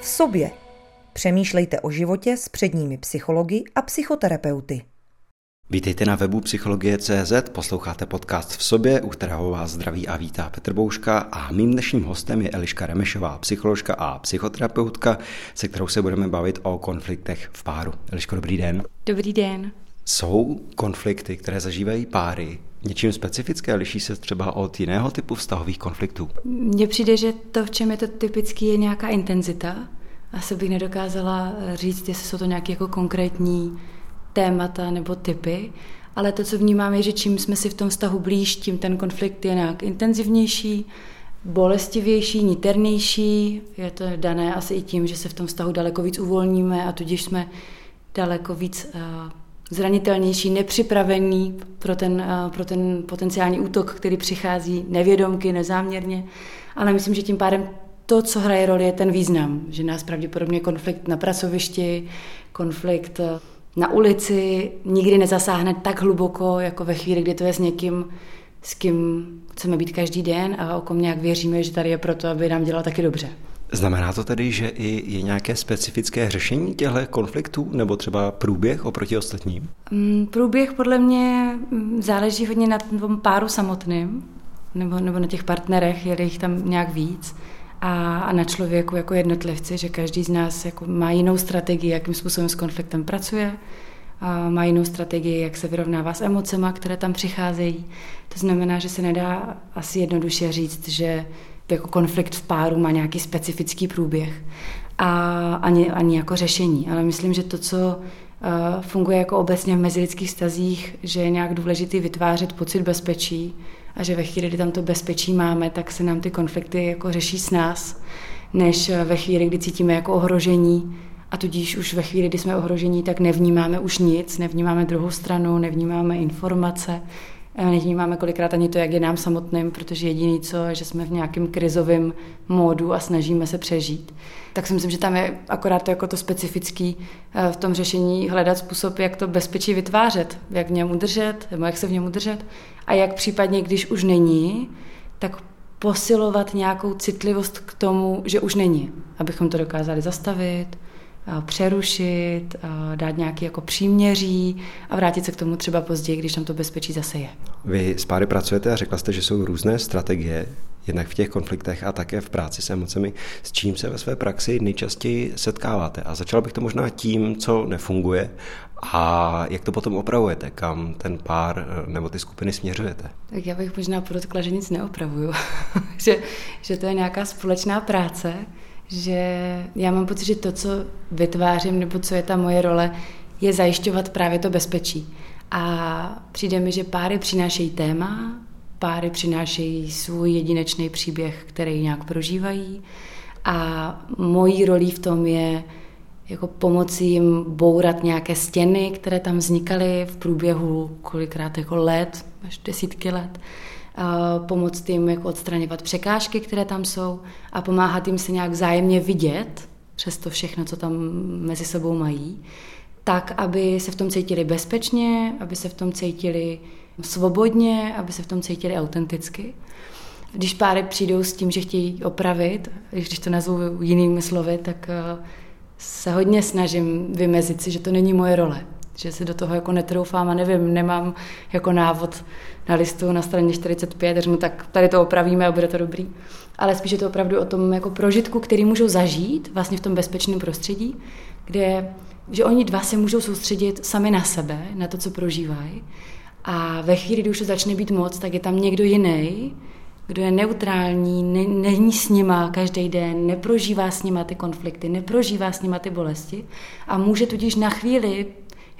v sobě. Přemýšlejte o životě s předními psychologi a psychoterapeuty. Vítejte na webu Psychologie.cz, posloucháte podcast v sobě, u kterého vás zdraví a vítá Petr Bouška a mým dnešním hostem je Eliška Remešová, psycholožka a psychoterapeutka, se kterou se budeme bavit o konfliktech v páru. Eliško, dobrý den. Dobrý den. Jsou konflikty, které zažívají páry, něčím specifické? Liší se třeba od jiného typu vztahových konfliktů? Mně přijde, že to, v čem je to typický, je nějaká intenzita. Asi bych nedokázala říct, jestli jsou to nějaké jako konkrétní témata nebo typy, ale to, co vnímám, je, že čím jsme si v tom vztahu blíž, tím ten konflikt je nějak intenzivnější, bolestivější, niternější. Je to dané asi i tím, že se v tom vztahu daleko víc uvolníme a tudíž jsme daleko víc uh, zranitelnější, nepřipravený pro ten, uh, pro ten potenciální útok, který přichází nevědomky, nezáměrně. Ale myslím, že tím pádem to, co hraje roli, je ten význam, že nás pravděpodobně konflikt na pracovišti, konflikt eh, na ulici nikdy nezasáhne tak hluboko, jako ve chvíli, kdy to je s někým, s kým chceme být každý den a o kom nějak věříme, že tady je proto, aby nám dělal taky dobře. Znamená to tedy, že i je nějaké specifické řešení těchto konfliktů nebo třeba průběh oproti ostatním? Mm, průběh podle mě mm, záleží hodně na tom páru samotným nebo, nebo na těch partnerech, je jich tam nějak víc a, a na člověku jako jednotlivci, že každý z nás jako má jinou strategii, jakým způsobem s konfliktem pracuje, a má jinou strategii, jak se vyrovnává s emocemi, které tam přicházejí. To znamená, že se nedá asi jednoduše říct, že jako konflikt v páru má nějaký specifický průběh a ani, ani jako řešení. Ale myslím, že to, co uh, funguje jako obecně v mezilidských vztazích, že je nějak důležitý vytvářet pocit bezpečí, a že ve chvíli, kdy tam to bezpečí máme, tak se nám ty konflikty jako řeší s nás, než ve chvíli, kdy cítíme jako ohrožení a tudíž už ve chvíli, kdy jsme ohrožení, tak nevnímáme už nic, nevnímáme druhou stranu, nevnímáme informace, nevnímáme kolikrát ani to, jak je nám samotným, protože jediný co, že jsme v nějakém krizovém módu a snažíme se přežít. Tak si myslím, že tam je akorát to jako to specifický eh, v tom řešení hledat způsob, jak to bezpečí vytvářet, jak v něm udržet, nebo jak se v něm udržet a jak případně, když už není, tak posilovat nějakou citlivost k tomu, že už není, abychom to dokázali zastavit, přerušit, dát nějaký jako příměří a vrátit se k tomu třeba později, když tam to bezpečí zase je. Vy s páry pracujete a řekla jste, že jsou různé strategie, jednak v těch konfliktech a také v práci s emocemi. S čím se ve své praxi nejčastěji setkáváte? A začal bych to možná tím, co nefunguje a jak to potom opravujete, kam ten pár nebo ty skupiny směřujete? Tak já bych možná podotkla, že nic neopravuju, že, že to je nějaká společná práce, že já mám pocit, že to, co vytvářím, nebo co je ta moje role, je zajišťovat právě to bezpečí. A přijde mi, že páry přinášejí téma, páry přinášejí svůj jedinečný příběh, který nějak prožívají a mojí rolí v tom je jako pomoci jim bourat nějaké stěny, které tam vznikaly v průběhu kolikrát jako let, až desítky let pomoct jim jako odstraňovat překážky, které tam jsou a pomáhat jim se nějak vzájemně vidět přes to všechno, co tam mezi sebou mají, tak, aby se v tom cítili bezpečně, aby se v tom cítili svobodně, aby se v tom cítili autenticky. Když páry přijdou s tím, že chtějí opravit, když to nazvu jinými slovy, tak eh, se hodně snažím vymezit si, že to není moje role že se do toho jako netroufám a nevím, nemám jako návod na listu na straně 45, řeknu, tak tady to opravíme a bude to dobrý. Ale spíš je to opravdu o tom jako prožitku, který můžou zažít vlastně v tom bezpečném prostředí, kde že oni dva se můžou soustředit sami na sebe, na to, co prožívají. A ve chvíli, kdy už to začne být moc, tak je tam někdo jiný, kdo je neutrální, ne, není s nima každý den, neprožívá s nima ty konflikty, neprožívá s nima ty bolesti a může tudíž na chvíli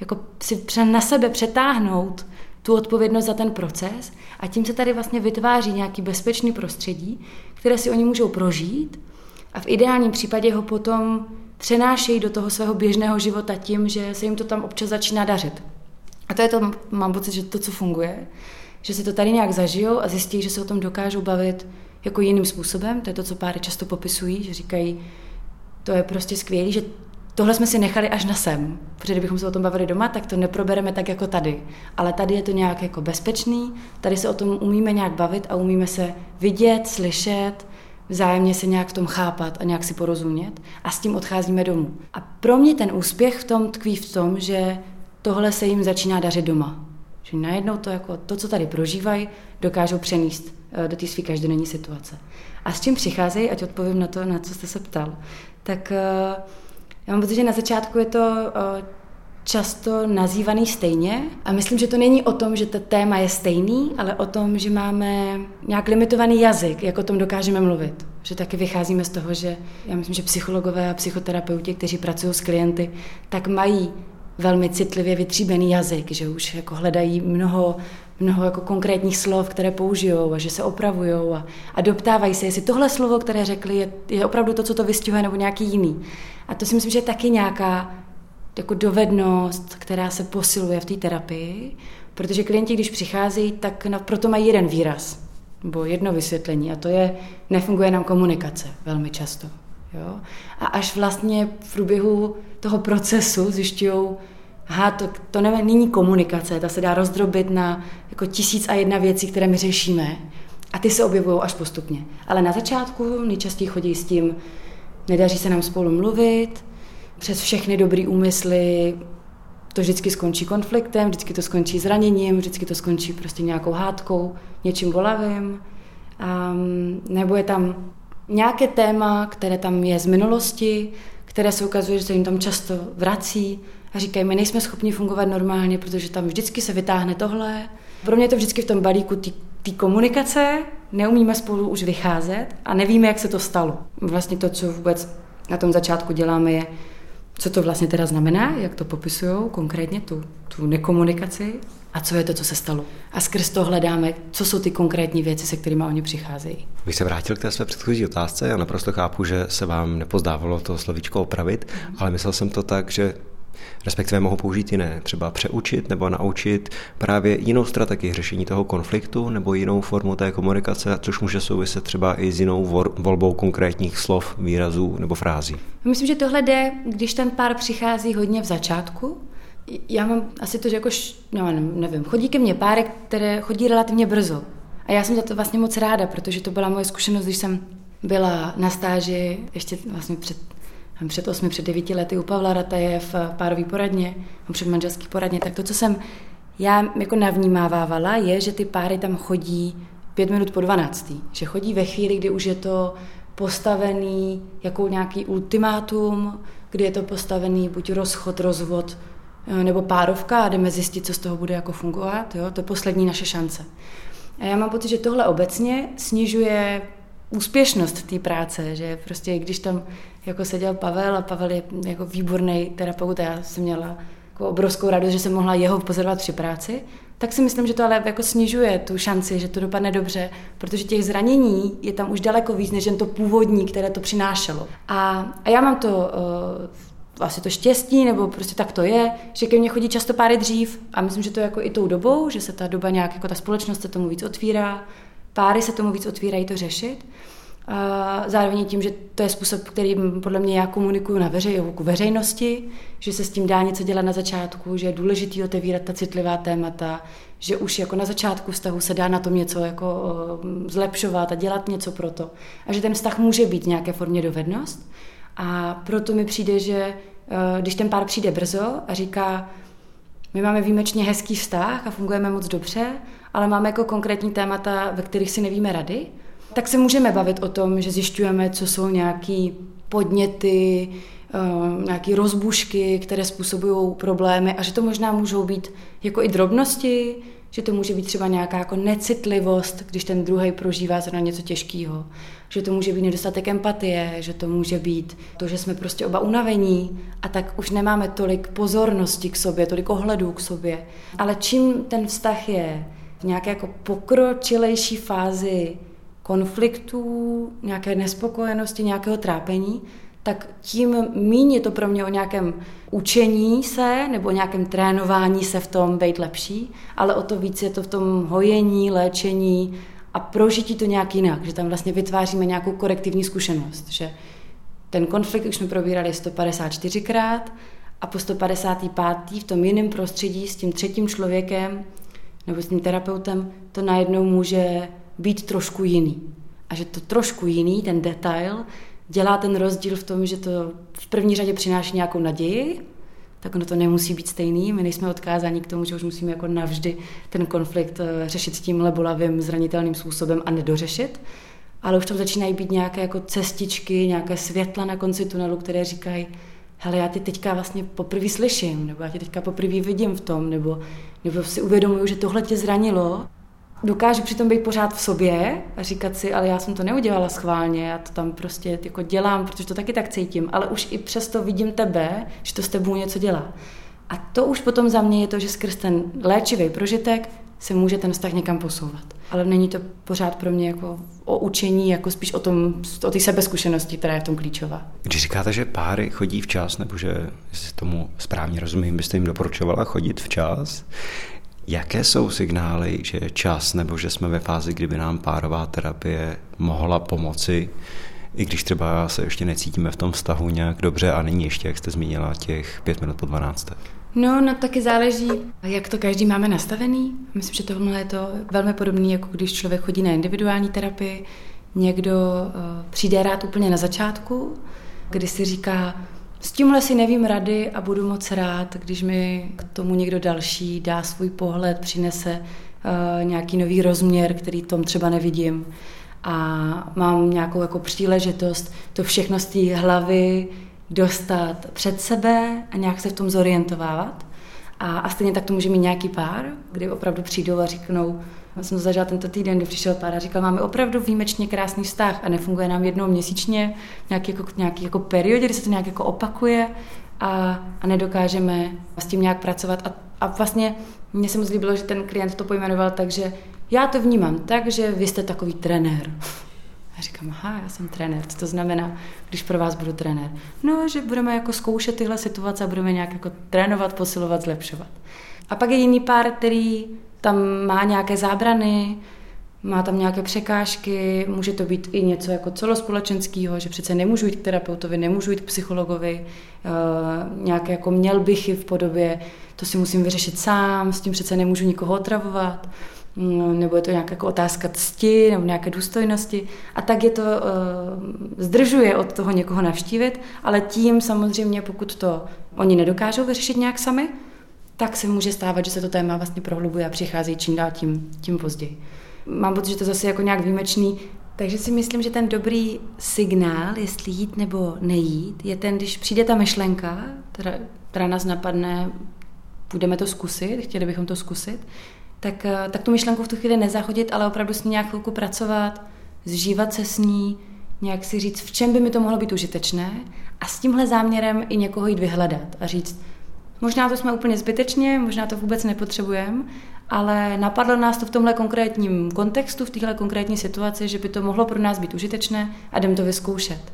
jako si na sebe přetáhnout tu odpovědnost za ten proces a tím se tady vlastně vytváří nějaký bezpečný prostředí, které si oni můžou prožít a v ideálním případě ho potom přenášejí do toho svého běžného života tím, že se jim to tam občas začíná dařit. A to je to, mám pocit, že to, co funguje, že si to tady nějak zažijou a zjistí, že se o tom dokážou bavit jako jiným způsobem. To je to, co páry často popisují, že říkají, to je prostě skvělé, že tohle jsme si nechali až na sem, protože kdybychom se o tom bavili doma, tak to neprobereme tak jako tady. Ale tady je to nějak jako bezpečný, tady se o tom umíme nějak bavit a umíme se vidět, slyšet, vzájemně se nějak v tom chápat a nějak si porozumět a s tím odcházíme domů. A pro mě ten úspěch v tom tkví v tom, že tohle se jim začíná dařit doma. Že najednou to, jako to, co tady prožívají, dokážou přenést eh, do té své každodenní situace. A s čím přicházejí, ať odpovím na to, na co jste se ptal, tak eh, já mám pocit, že na začátku je to eh, často nazývaný stejně a myslím, že to není o tom, že to téma je stejný, ale o tom, že máme nějak limitovaný jazyk, jak o tom dokážeme mluvit. Že taky vycházíme z toho, že já myslím, že psychologové a psychoterapeuti, kteří pracují s klienty, tak mají velmi citlivě vytříbený jazyk, že už jako hledají mnoho, mnoho jako konkrétních slov, které použijou a že se opravují a, a doptávají se, jestli tohle slovo, které řekli, je, je opravdu to, co to vystihuje, nebo nějaký jiný. A to si myslím, že je taky nějaká jako dovednost, která se posiluje v té terapii, protože klienti, když přicházejí, tak na, proto mají jeden výraz nebo jedno vysvětlení a to je, nefunguje nám komunikace velmi často. Jo? A až vlastně v průběhu toho procesu zjišťují, aha, to, to není komunikace, ta se dá rozdrobit na jako tisíc a jedna věcí, které my řešíme a ty se objevují až postupně. Ale na začátku nejčastěji chodí s tím, nedaří se nám spolu mluvit, přes všechny dobrý úmysly to vždycky skončí konfliktem, vždycky to skončí zraněním, vždycky to skončí prostě nějakou hádkou, něčím bolavým. Um, nebo je tam nějaké téma, které tam je z minulosti, které se ukazuje, že se jim tam často vrací a říkají, my nejsme schopni fungovat normálně, protože tam vždycky se vytáhne tohle. Pro mě je to vždycky v tom balíku té komunikace, neumíme spolu už vycházet a nevíme, jak se to stalo. Vlastně to, co vůbec na tom začátku děláme, je co to vlastně teda znamená, jak to popisují konkrétně, tu, tu nekomunikaci a co je to, co se stalo. A skrz to hledáme, co jsou ty konkrétní věci, se kterými oni přicházejí. Bych se vrátil k té své předchozí otázce. Já naprosto chápu, že se vám nepozdávalo to slovíčko opravit, mm. ale myslel jsem to tak, že respektive mohou použít jiné, třeba přeučit nebo naučit právě jinou strategii řešení toho konfliktu nebo jinou formu té komunikace, což může souviset třeba i s jinou volbou konkrétních slov, výrazů nebo frází. Myslím, že tohle jde, když ten pár přichází hodně v začátku. Já mám asi to, že jako, no, nevím, chodí ke mně párek, které chodí relativně brzo. A já jsem za to vlastně moc ráda, protože to byla moje zkušenost, když jsem byla na stáži ještě vlastně před před osmi, před devíti lety u Pavla Rataje v párové poradně, před manželský poradně, tak to, co jsem já jako navnímávala, je, že ty páry tam chodí pět minut po dvanáctý. Že chodí ve chvíli, kdy už je to postavený jako nějaký ultimátum, kdy je to postavený buď rozchod, rozvod, eh, nebo párovka a jdeme zjistit, co z toho bude jako fungovat. Jo? To je poslední naše šance. A já mám pocit, že tohle obecně snižuje úspěšnost té práce, že prostě když tam jako seděl Pavel a Pavel je jako výborný terapeut a já jsem měla jako obrovskou radost, že jsem mohla jeho pozorovat při práci, tak si myslím, že to ale jako snižuje tu šanci, že to dopadne dobře, protože těch zranění je tam už daleko víc, než jen to původní, které to přinášelo. A, a já mám to uh, asi to štěstí, nebo prostě tak to je, že ke mně chodí často páry dřív a myslím, že to je jako i tou dobou, že se ta doba nějak, jako ta společnost se tomu víc otvírá, páry se tomu víc otvírají to řešit. A zároveň tím, že to je způsob, který podle mě já komunikuju na veřej, k veřejnosti, že se s tím dá něco dělat na začátku, že je důležité otevírat ta citlivá témata, že už jako na začátku vztahu se dá na tom něco jako zlepšovat a dělat něco pro to. A že ten vztah může být nějaké formě dovednost. A proto mi přijde, že když ten pár přijde brzo a říká, my máme výjimečně hezký vztah a fungujeme moc dobře, ale máme jako konkrétní témata, ve kterých si nevíme rady, tak se můžeme bavit o tom, že zjišťujeme, co jsou nějaký podněty, eh, nějaké rozbušky, které způsobují problémy a že to možná můžou být jako i drobnosti, že to může být třeba nějaká jako necitlivost, když ten druhý prožívá zrovna něco těžkého, že to může být nedostatek empatie, že to může být to, že jsme prostě oba unavení a tak už nemáme tolik pozornosti k sobě, tolik ohledů k sobě. Ale čím ten vztah je v nějaké jako pokročilejší fázi konfliktů, nějaké nespokojenosti, nějakého trápení, tak tím je to pro mě o nějakém učení se nebo nějakém trénování se v tom být lepší, ale o to víc je to v tom hojení, léčení a prožití to nějak jinak, že tam vlastně vytváříme nějakou korektivní zkušenost, že ten konflikt už jsme probírali 154krát a po 155. v tom jiném prostředí s tím třetím člověkem nebo s tím terapeutem to najednou může být trošku jiný. a že to trošku jiný, ten detail, dělá ten rozdíl v tom, že to v první řadě přináší nějakou naději, tak ono to nemusí být stejný. My nejsme odkázáni k tomu, že už musíme jako navždy ten konflikt eh, řešit tímhle bolavým, zranitelným způsobem a nedořešit. Ale už tam začínají být nějaké jako cestičky, nějaké světla na konci tunelu, které říkají, hele, já tě teďka vlastně poprvé slyším, nebo já tě teďka poprvé vidím v tom, nebo, nebo si uvědomuju, že tohle tě zranilo dokážu přitom být pořád v sobě a říkat si, ale já jsem to neudělala schválně, já to tam prostě jako dělám, protože to taky tak cítím, ale už i přesto vidím tebe, že to s tebou něco dělá. A to už potom za mě je to, že skrz ten léčivý prožitek se může ten vztah někam posouvat. Ale není to pořád pro mě jako o učení, jako spíš o tom, o té sebezkušenosti, která je v tom klíčová. Když říkáte, že páry chodí včas, nebo že, jestli tomu správně rozumím, byste jim doporučovala chodit včas, Jaké jsou signály, že je čas nebo že jsme ve fázi, kdyby nám párová terapie mohla pomoci, i když třeba se ještě necítíme v tom vztahu nějak dobře a není ještě, jak jste zmínila, těch pět minut po 12. No, no taky záleží, jak to každý máme nastavený. Myslím, že tohle je to velmi podobné, jako když člověk chodí na individuální terapii. Někdo uh, přijde rád úplně na začátku, kdy si říká, s tímhle si nevím rady a budu moc rád, když mi k tomu někdo další dá svůj pohled, přinese uh, nějaký nový rozměr, který tom třeba nevidím. A mám nějakou jako příležitost to všechno z té hlavy dostat před sebe a nějak se v tom zorientovávat. A, a stejně tak to může mít nějaký pár, kdy opravdu přijdou a řeknou, já jsem to zažila tento týden, kdy přišel pár a říkal, máme opravdu výjimečně krásný vztah a nefunguje nám jednou měsíčně, nějaký jako, nějaký jako periodě, kdy se to nějak jako opakuje a, a nedokážeme s tím nějak pracovat. A, a vlastně mně se moc líbilo, že ten klient to pojmenoval tak, že já to vnímám tak, že vy jste takový trenér. A říkám, aha, já jsem trenér. Co to znamená, když pro vás budu trenér? No, že budeme jako zkoušet tyhle situace a budeme nějak jako trénovat, posilovat, zlepšovat. A pak je jiný pár, který tam má nějaké zábrany, má tam nějaké překážky, může to být i něco jako celospolečenského, že přece nemůžu jít k terapeutovi, nemůžu jít k psychologovi, uh, nějaké jako měl bychy v podobě, to si musím vyřešit sám, s tím přece nemůžu nikoho otravovat, um, nebo je to nějaká jako otázka cti nebo nějaké důstojnosti. A tak je to, uh, zdržuje od toho někoho navštívit, ale tím samozřejmě, pokud to oni nedokážou vyřešit nějak sami, tak se může stávat, že se to téma vlastně prohlubuje a přichází čím dál tím, tím později. Mám pocit, že to zase jako nějak výjimečný, takže si myslím, že ten dobrý signál, jestli jít nebo nejít, je ten, když přijde ta myšlenka, která, která nás napadne, budeme to zkusit, chtěli bychom to zkusit, tak, eh, tak tu myšlenku v tu chvíli nezachodit, ale opravdu s ní nějak chvilku pracovat, zžívat se s ní, nějak si říct, v čem by mi to mohlo být užitečné a s tímhle záměrem i někoho jít vyhledat a říct, Možná to jsme úplně zbytečně, možná to vůbec nepotřebujeme, ale napadlo nás to v tomhle konkrétním kontextu, v téhle konkrétní situaci, že by to mohlo pro nás být užitečné a jdem to vyzkoušet.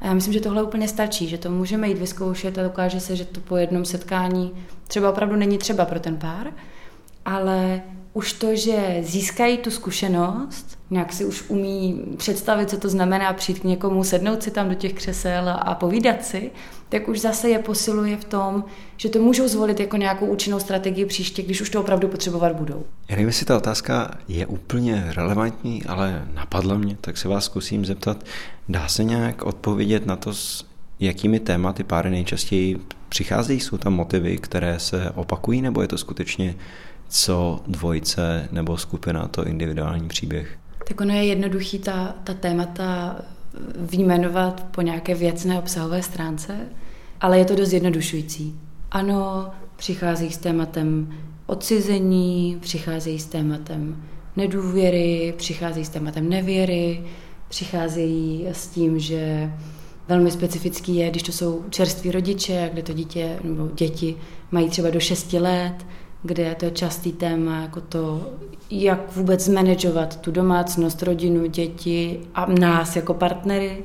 A já myslím, že tohle úplně stačí, že to můžeme jít vyzkoušet a ukáže se, že to po jednom setkání třeba opravdu není třeba pro ten pár, ale už to, že získají tu zkušenost, nějak si už umí představit, co to znamená přijít k někomu, sednout si tam do těch křesel a povídat si, tak už zase je posiluje v tom, že to můžou zvolit jako nějakou účinnou strategii příště, když už to opravdu potřebovat budou. Já nevím, jestli ta otázka je úplně relevantní, ale napadla mě, tak se vás zkusím zeptat. Dá se nějak odpovědět na to, s jakými tématy páry nejčastěji přicházejí? Jsou tam motivy, které se opakují, nebo je to skutečně co dvojce nebo skupina, to individuální příběh? Tak ono je jednoduchý ta, ta témata vyjmenovat po nějaké věcné obsahové stránce, ale je to dost jednodušující. Ano, přichází s tématem odcizení, přicházejí s tématem nedůvěry, přicházejí s tématem nevěry, přicházejí s tím, že velmi specifický je, když to jsou čerství rodiče, kde to dítě nebo děti mají třeba do 6 let, kde to je častý téma, jako to, jak vůbec zmanagovat tu domácnost, rodinu, děti a nás jako partnery.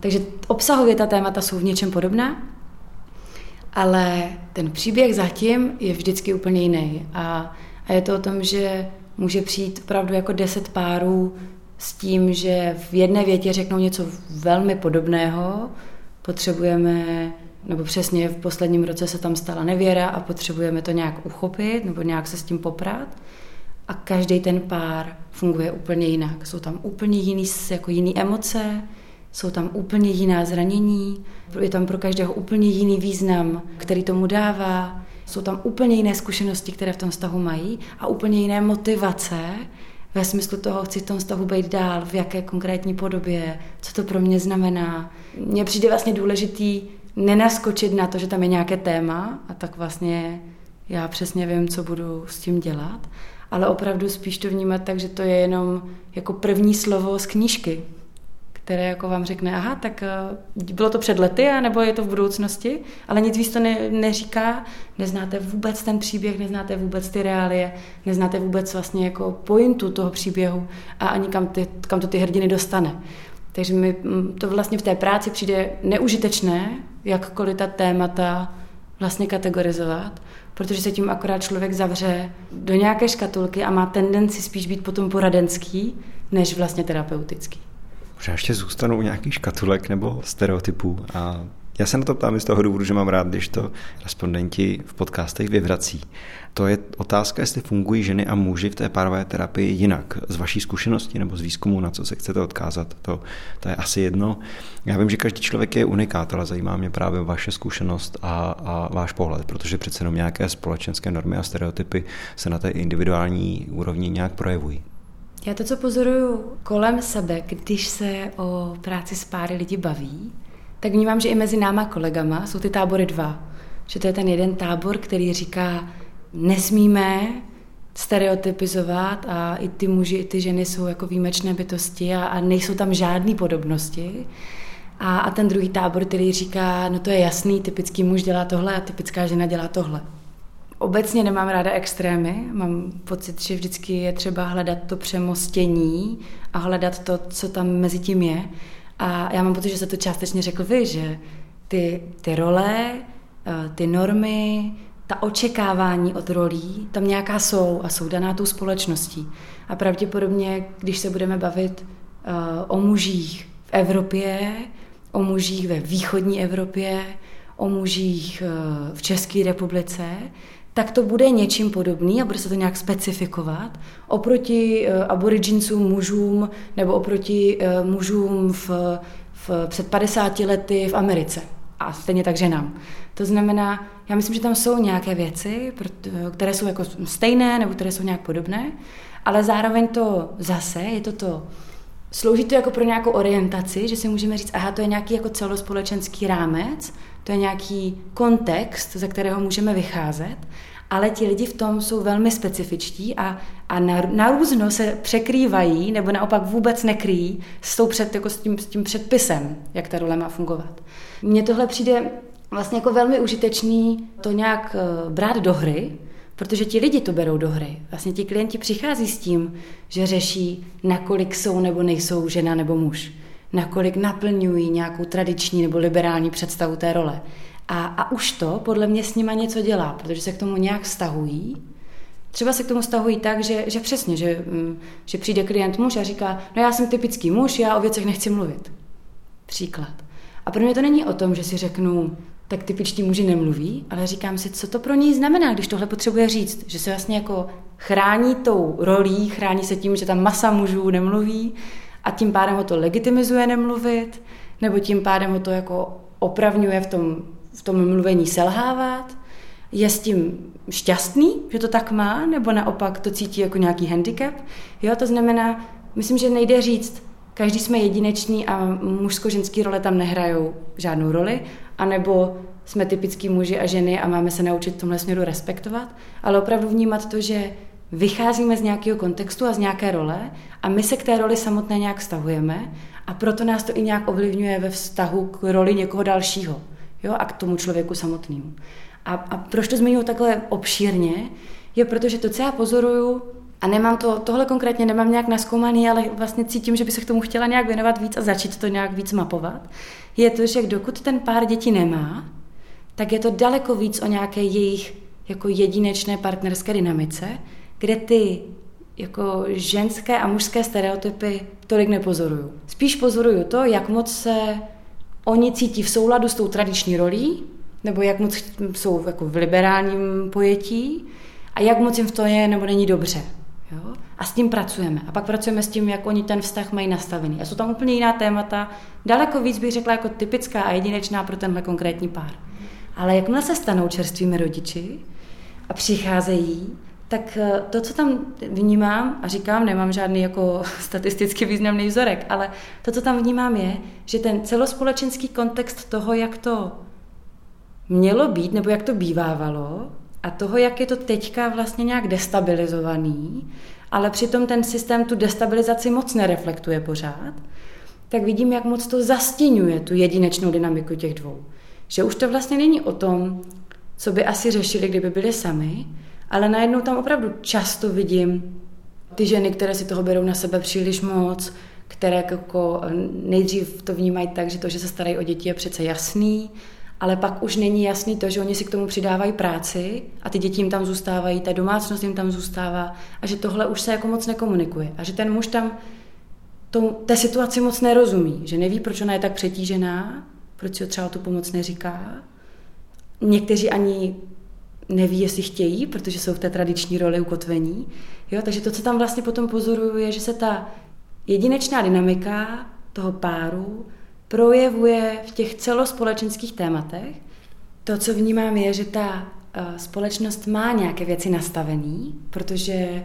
Takže obsahově ta témata jsou v něčem podobná, ale ten příběh zatím je vždycky úplně jiný. A, a je to o tom, že může přijít opravdu jako deset párů s tím, že v jedné větě řeknou něco velmi podobného, potřebujeme nebo přesně v posledním roce se tam stala nevěra a potřebujeme to nějak uchopit nebo nějak se s tím poprat. a každý ten pár funguje úplně jinak. Jsou tam úplně jiný, jako jiný emoce, jsou tam úplně jiná zranění, je tam pro každého úplně jiný význam, který tomu dává, jsou tam úplně jiné zkušenosti, které v tom vztahu mají a úplně jiné motivace ve smyslu toho, chci v tom vztahu být dál, v jaké konkrétní podobě, co to pro mě znamená. Mně přijde vlastně důležitý nenaskočit na to, že tam je nějaké téma a tak vlastně já přesně vím, co budu s tím dělat, ale opravdu spíš to vnímat tak, že to je jenom jako první slovo z knížky, které jako vám řekne, aha, tak eh, bylo to před lety, nebo je to v budoucnosti, ale nic víc to ne, neříká, neznáte vůbec ten příběh, neznáte vůbec ty reálie, neznáte vůbec vlastně jako pointu toho příběhu a ani kam, ty, kam to ty hrdiny dostane. Takže mi mm, to vlastně v té práci přijde neužitečné, jakkoliv ta témata vlastně kategorizovat, protože se tím akorát člověk zavře do nějaké škatulky a má tendenci spíš být potom poradenský, než vlastně terapeutický. Možná ještě zůstanu u nějakých škatulek nebo stereotypů a já se na to ptám z toho důvodu, že mám rád, když to respondenti v podcastech vyvrací. To je otázka, jestli fungují ženy a muži v té párové terapii jinak. Z vaší zkušenosti nebo z výzkumu, na co se chcete odkázat, to, to je asi jedno. Já vím, že každý člověk je unikát, ale zajímá mě právě vaše zkušenost a, a váš pohled, protože přece jenom nějaké společenské normy a stereotypy se na té individuální úrovni nějak projevují. Já to, co pozoruju kolem sebe, když se o práci s páry lidi baví, tak vnímám, že i mezi náma kolegama jsou ty tábory dva. Že to je ten jeden tábor, který říká, nesmíme stereotypizovat a i ty muži, i ty ženy jsou jako výjimečné bytosti a, a nejsou tam žádné podobnosti. A, a ten druhý tábor, který říká, no to je jasný, typický muž dělá tohle a typická žena dělá tohle. Obecně nemám ráda extrémy, mám pocit, že vždycky je třeba hledat to přemostění a hledat to, co tam mezi tím je. A já mám pocit, že se to částečně řekl vy, že ty, ty role, eh, ty normy, ta očekávání od rolí tam nějaká jsou a jsou daná tou společností. A pravděpodobně, když se budeme bavit uh, o mužích v Evropě, o mužích ve východní Evropě, o mužích uh, v České republice, tak to bude něčím podobný a bude se to nějak specifikovat oproti uh, aborigincům, mužům nebo oproti uh, mužům v, v, před 50 lety v Americe a stejně tak ženám. To znamená, já myslím, že tam jsou nějaké věci, které jsou jako stejné nebo které jsou nějak podobné, ale zároveň to zase je to to, slouží to jako pro nějakou orientaci, že si můžeme říct, aha, to je nějaký jako celospolečenský rámec, to je nějaký kontext, ze kterého můžeme vycházet, ale ti lidi v tom jsou velmi specifičtí a, a na, na různo se překrývají nebo naopak vůbec nekryjí s, tou před, jako s, tím, s tím předpisem, jak ta role má fungovat. Mně tohle přijde vlastně jako velmi užitečný to nějak eh, brát do hry, protože ti lidi to berou do hry. Vlastně ti klienti přichází s tím, že řeší, nakolik jsou nebo nejsou žena nebo muž, nakolik naplňují nějakou tradiční nebo liberální představu té role. A, a už to podle mě s nima něco dělá, protože se k tomu nějak vztahují. Třeba se k tomu vztahují tak, že, že přesně, že, mm, že přijde klient muž a říká, no já jsem typický muž, já o věcech nechci mluvit. Příklad. A pro mě to není o tom, že si řeknu, tak typičtí muži nemluví, ale říkám si, co to pro něj znamená, když tohle potřebuje říct, že se vlastně jako chrání tou rolí, chrání se tím, že tam masa mužů nemluví a tím pádem ho to legitimizuje nemluvit, nebo tím pádem ho to jako opravňuje v tom, v tom mluvení selhávat. Je s tím šťastný, že to tak má, nebo naopak to cítí jako nějaký handicap. Jo, to znamená, myslím, že nejde říct, každý jsme jedineční a mužsko-ženský role tam nehrajou žádnou roli, anebo jsme typický muži a ženy a máme se naučit v tomhle směru respektovat, ale opravdu vnímat to, že vycházíme z nějakého kontextu a z nějaké role a my se k té roli samotné nějak vztahujeme a proto nás to i nějak ovlivňuje ve vztahu k roli někoho dalšího jo, a k tomu člověku samotnému. A, a proč to zmiňuji takhle obšírně, je protože to, co já pozoruju a nemám to, tohle konkrétně nemám nějak naskoumaný, ale vlastně cítím, že by se k tomu chtěla nějak věnovat víc a začít to nějak víc mapovat, je to, že dokud ten pár dětí nemá, tak je to daleko víc o nějaké jejich jako jedinečné partnerské dynamice, kde ty jako ženské a mužské stereotypy tolik nepozoruju. Spíš pozoruju to, jak moc se oni cítí v souladu s tou tradiční rolí, nebo jak moc jsou jako v liberálním pojetí a jak moc jim v to je nebo není dobře. Jo? A s tím pracujeme. A pak pracujeme s tím, jak oni ten vztah mají nastavený. A jsou tam úplně jiná témata, daleko víc bych řekla jako typická a jedinečná pro tenhle konkrétní pár. Ale jakmile se stanou čerstvými rodiči a přicházejí, tak eh, to, co tam vnímám, a říkám, nemám žádný jako statisticky významný vzorek, ale to, co tam vnímám, je, že ten celospolečenský kontext toho, jak to mělo být, nebo jak to bývávalo, a toho, jak je to teďka vlastně nějak destabilizovaný, ale přitom ten systém tu destabilizaci moc nereflektuje pořád, tak vidím, jak moc to zastínuje tu jedinečnou dynamiku těch dvou. Že už to vlastně není o tom, co by asi řešili, kdyby byli sami, ale najednou tam opravdu často vidím ty ženy, které si toho berou na sebe příliš moc, které jako nejdřív to vnímají tak, že to, že se starají o děti je přece jasný, ale pak už není jasný to, že oni si k tomu přidávají práci a ty děti jim tam zůstávají, ta domácnost jim tam zůstává a že tohle už se jako moc nekomunikuje a že ten muž tam tomu, té situaci moc nerozumí, že neví, proč ona je tak přetížená, proč si ho třeba tu pomoc neříká. Někteří ani neví, jestli chtějí, protože jsou v té tradiční roli ukotvení. Jo, takže to, co tam vlastně potom pozoruju, je, že se ta jedinečná dynamika toho páru projevuje v těch celospolečenských tématech. To, co vnímám, je, že ta eh, společnost má nějaké věci nastavený, protože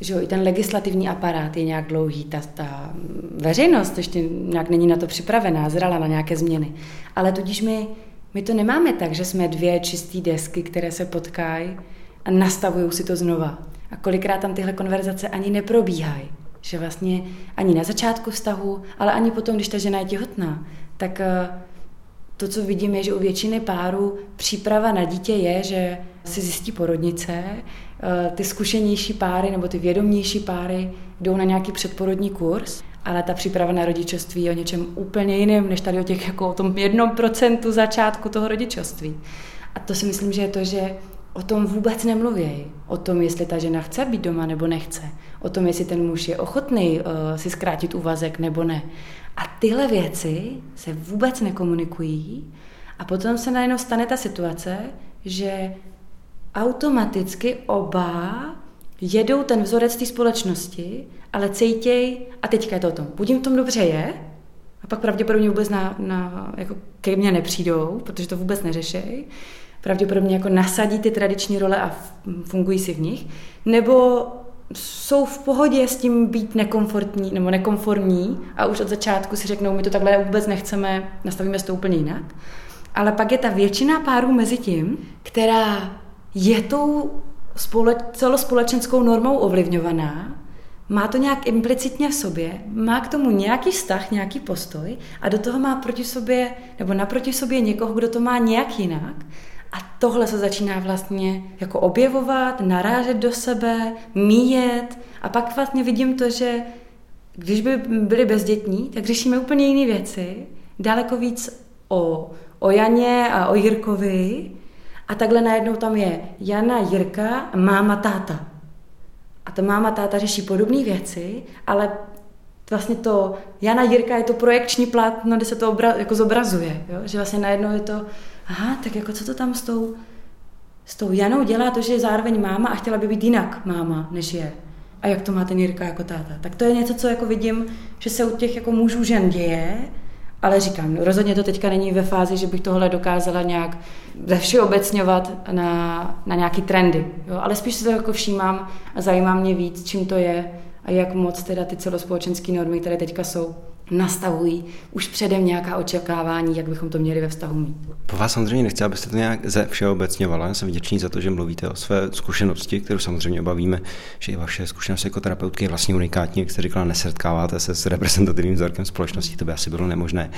že jo, i ten legislativní aparát je nějak dlouhý, ta, ta veřejnost ještě nějak není na to připravená, zrala na nějaké změny. Ale tudíž my, my to nemáme tak, že jsme dvě čisté desky, které se potkají a nastavují si to znova. A kolikrát tam tyhle konverzace ani neprobíhají. Že vlastně ani na začátku vztahu, ale ani potom, když ta žena je těhotná, tak eh, to, co vidím, je, že u většiny párů příprava na dítě je, že si zjistí porodnice, eh, ty zkušenější páry nebo ty vědomější páry jdou na nějaký předporodní kurz, ale ta příprava na rodičovství je o něčem úplně jiném, než tady o těch jako o tom jednom procentu začátku toho rodičovství. A to si myslím, že je to, že o tom vůbec nemluví. O tom, jestli ta žena chce být doma nebo nechce. O tom, jestli ten muž je ochotný uh, si zkrátit úvazek nebo ne. A tyhle věci se vůbec nekomunikují a potom se najednou stane ta situace, že automaticky oba jedou ten vzorec té společnosti, ale cítěj, a teďka je to o tom, buď jim v tom dobře je, a pak pravděpodobně vůbec na, na, jako ke mně nepřijdou, protože to vůbec neřešejí, pravděpodobně jako nasadí ty tradiční role a fungují si v nich, nebo jsou v pohodě s tím být nekomfortní nebo nekonformní a už od začátku si řeknou, my to takhle vůbec nechceme, nastavíme to úplně jinak. Ale pak je ta většina párů mezi tím, která je tou spole- celospolečenskou normou ovlivňovaná, má to nějak implicitně v sobě, má k tomu nějaký vztah, nějaký postoj a do toho má proti sobě, nebo naproti sobě někoho, kdo to má nějak jinak a tohle se začíná vlastně jako objevovat, narážet do sebe, míjet a pak vlastně vidím to, že když by byli bezdětní, tak řešíme úplně jiné věci, daleko víc o, o Janě a o Jirkovi a takhle najednou tam je Jana, Jirka, máma, táta. A ta máma, táta řeší podobné věci, ale vlastně to Jana, Jirka je to projekční plátno, kde se to obra, jako zobrazuje. Jo? Že vlastně najednou je to aha, tak jako co to tam s tou, s tou Janou dělá to, že je zároveň máma a chtěla by být jinak máma, než je. A jak to má ten Jirka jako táta. Tak to je něco, co jako vidím, že se u těch jako mužů žen děje, ale říkám, rozhodně to teďka není ve fázi, že bych tohle dokázala nějak všeobecňovat na, na nějaký trendy. Jo? Ale spíš se to jako všímám a zajímá mě víc, čím to je a jak moc teda ty celospolečenské normy, které teďka jsou, nastavují už předem nějaká očekávání, jak bychom to měli ve vztahu mít. Po vás samozřejmě nechci, abyste to nějak ze všeobecňovala. Já jsem vděčný za to, že mluvíte o své zkušenosti, kterou samozřejmě obavíme, že i vaše zkušenost jako terapeutky je vlastně unikátní, jak jste říkala, nesetkáváte se s reprezentativním vzorkem společnosti, to by asi bylo nemožné.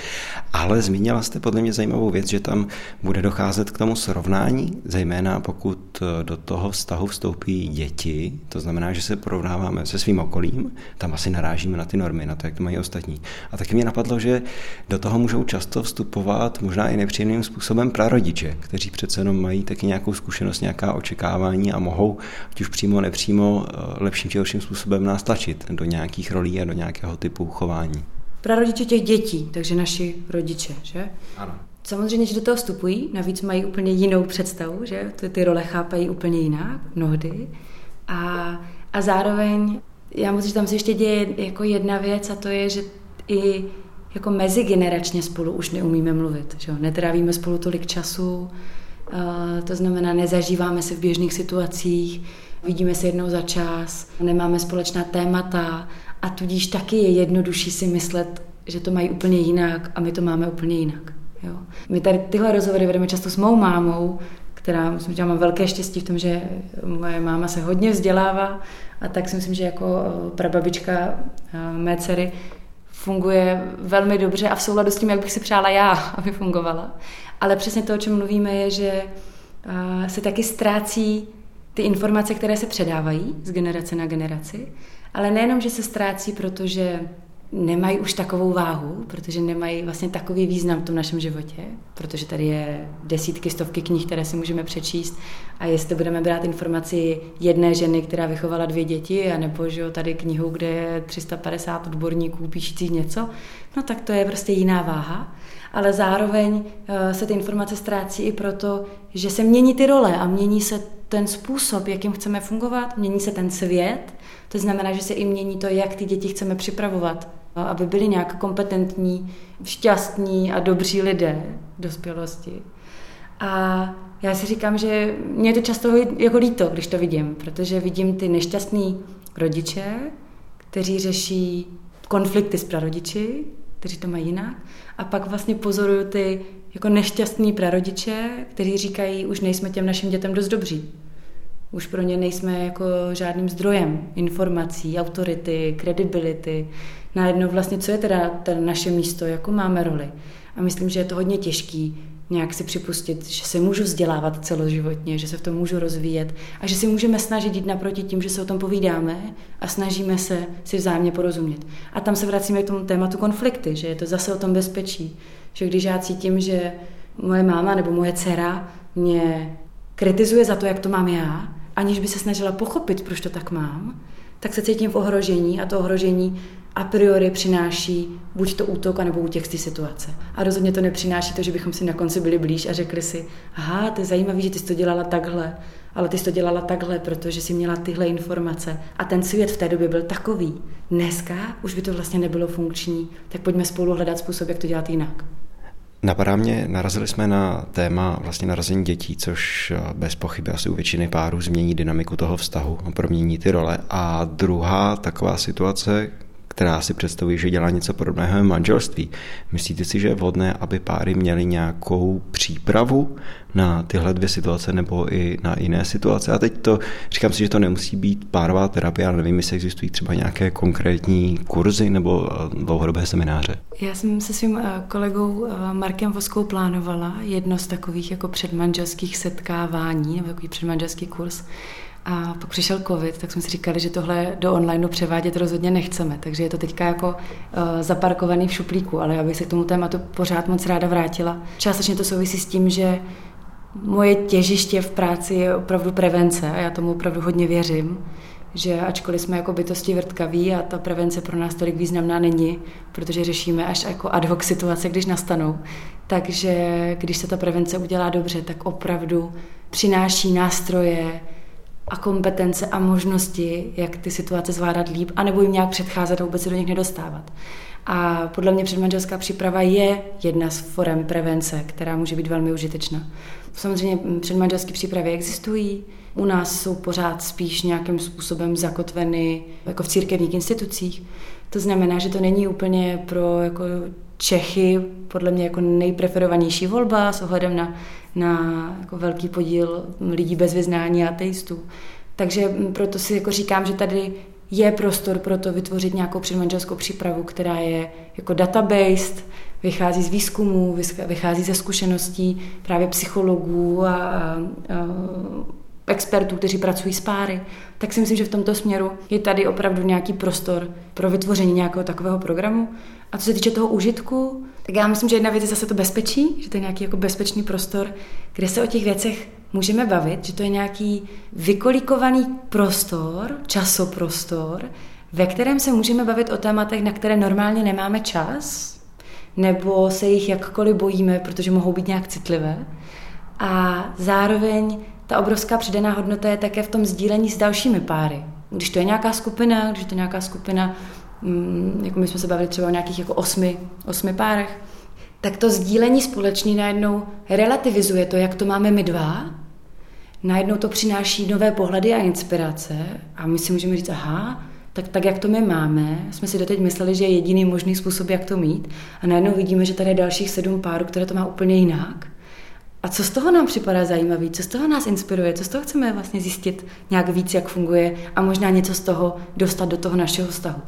Ale zmínila jste podle mě zajímavou věc, že tam bude docházet k tomu srovnání, zejména pokud do toho vztahu vstoupí děti, to znamená, že se porovnáváme se svým okolím, tam asi narážíme na ty normy, na to, jak to mají ostatní. A taky mě napadlo, že do toho můžou často vstupovat možná i nepříjemným způsobem prarodiče, kteří přece jenom mají taky nějakou zkušenost, nějaká očekávání a mohou, ať už přímo nepřímo, eh, lepším či horším způsobem nás tlačit do nějakých rolí a do nějakého typu chování. Prarodiče těch dětí, takže naši rodiče, že? Ano. Samozřejmě, že do toho vstupují, navíc mají úplně jinou představu, že ty, ty role chápají úplně jinak, mnohdy. A A zároveň, já musím, že tam se ještě děje jako jedna věc a to je, že i jako mezigeneračně spolu už neumíme mluvit. Že? Netrávíme spolu tolik času, to znamená, nezažíváme se v běžných situacích, vidíme se jednou za čas, nemáme společná témata a tudíž taky je jednodušší si myslet, že to mají úplně jinak a my to máme úplně jinak. Jo. My tady tyhle rozhovory vedeme často s mou mámou, která myslím, že má velké štěstí v tom, že moje máma se hodně vzdělává a tak si myslím, že jako prababička mé dcery funguje velmi dobře a v souladu s tím, jak bych si přála já, aby fungovala. Ale přesně to, o čem mluvíme, je, že se taky ztrácí ty informace, které se předávají z generace na generaci, ale nejenom, že se ztrácí, protože nemají už takovou váhu, protože nemají vlastně takový význam v tom našem životě, protože tady je desítky, stovky knih, které si můžeme přečíst a jestli budeme brát informaci jedné ženy, která vychovala dvě děti, anebo že jo, tady knihu, kde je 350 odborníků píšících něco, no tak to je prostě jiná váha. Ale zároveň eh, se ty informace ztrácí i proto, že se mění ty role a mění se ten způsob, jakým chceme fungovat, mění se ten svět, to znamená, že se i mění to, jak ty děti chceme připravovat, aby byli nějak kompetentní, šťastní a dobří lidé v dospělosti. A já si říkám, že mě je to často jako líto, když to vidím, protože vidím ty nešťastní rodiče, kteří řeší konflikty s prarodiči, kteří to mají jinak. A pak vlastně pozoruju ty jako nešťastní prarodiče, kteří říkají, už nejsme těm našim dětem dost dobří. Už pro ně nejsme jako žádným zdrojem informací, autority, kredibility. Najednou vlastně, co je teda ten naše místo, jakou máme roli. A myslím, že je to hodně těžký nějak si připustit, že se můžu vzdělávat celoživotně, že se v tom můžu rozvíjet a že si můžeme snažit jít naproti tím, že se o tom povídáme a snažíme se si vzájemně porozumět. A tam se vracíme k tomu tématu konflikty, že je to zase o tom bezpečí. Že když já cítím, že moje máma nebo moje dcera mě kritizuje za to, jak to mám já, aniž by se snažila pochopit, proč to tak mám, tak se cítím v ohrožení a to ohrožení a priori přináší buď to útok, nebo útěk z té situace. A rozhodně to nepřináší to, že bychom si na konci byli blíž a řekli si, aha, to je zajímavé, že ty jsi to dělala takhle, ale ty jsi to dělala takhle, protože jsi měla tyhle informace. A ten svět v té době byl takový. Dneska už by to vlastně nebylo funkční, tak pojďme spolu hledat způsob, jak to dělat jinak. Napadá mě, narazili jsme na téma vlastně narazení dětí, což eh, bez pochyby asi u většiny párů změní dynamiku toho vztahu, promění ty role. A druhá taková situace, která si představují, že dělá něco podobného manželství. Myslíte si, že je vhodné, aby páry měly nějakou přípravu na tyhle dvě situace nebo i na jiné situace? A teď to říkám si, že to nemusí být párová terapie, ale nevím, jestli existují třeba nějaké konkrétní kurzy nebo eh, dlouhodobé semináře. Já jsem se svým eh, kolegou eh, Markem Voskou plánovala jedno z takových jako předmanželských setkávání, nebo takový předmanželský kurz, a pak přišel covid, tak jsme si říkali, že tohle do onlineu převádět rozhodně nechceme, takže je to teďka jako uh, zaparkovaný v šuplíku, ale já bych se k tomu tématu pořád moc ráda vrátila. Částečně to souvisí s tím, že moje těžiště v práci je opravdu prevence a já tomu opravdu hodně věřím, že ačkoliv jsme jako bytosti vrtkaví a ta prevence pro nás tolik významná není, protože řešíme až jako ad hoc situace, když nastanou, takže když se ta prevence udělá dobře, tak opravdu přináší nástroje, a kompetence a možnosti, jak ty situace zvládat líp, anebo jim nějak předcházet a vůbec se do nich nedostávat. A podle mě předmanželská příprava je jedna z forem prevence, která může být velmi užitečná. Samozřejmě předmanželské přípravy existují, u nás jsou pořád spíš nějakým způsobem zakotveny jako v církevních institucích. To znamená, že to není úplně pro jako Čechy podle mě jako nejpreferovanější volba s ohledem na na jako velký podíl lidí bez vyznání a ateistů. Takže proto si jako říkám, že tady je prostor pro to vytvořit nějakou předmanželskou přípravu, která je jako database, vychází z výzkumů, vychází ze zkušeností právě psychologů a, a, a expertů, kteří pracují s páry, tak si myslím, že v tomto směru je tady opravdu nějaký prostor pro vytvoření nějakého takového programu. A co se týče toho užitku, tak já myslím, že jedna věc je zase to bezpečí, že to je nějaký jako bezpečný prostor, kde se o těch věcech můžeme bavit, že to je nějaký vykolikovaný prostor, časoprostor, ve kterém se můžeme bavit o tématech, na které normálně nemáme čas, nebo se jich jakkoliv bojíme, protože mohou být nějak citlivé. A zároveň ta obrovská přidaná hodnota je také v tom sdílení s dalšími páry. Když to je nějaká skupina, když to je nějaká skupina, mm, jako my jsme se bavili třeba o nějakých jako osmi, osmi párech, tak to sdílení společný najednou relativizuje to, jak to máme my dva, najednou to přináší nové pohledy a inspirace a my si můžeme říct, aha, tak, tak jak to my máme, jsme si doteď mysleli, že je jediný možný způsob, jak to mít. A najednou vidíme, že tady je dalších sedm párů, které to má úplně jinak. A co z toho nám připadá zajímavé, co z toho nás inspiruje, co z toho chceme vlastně zjistit nějak víc, jak funguje a možná něco z toho dostat do toho našeho vztahu.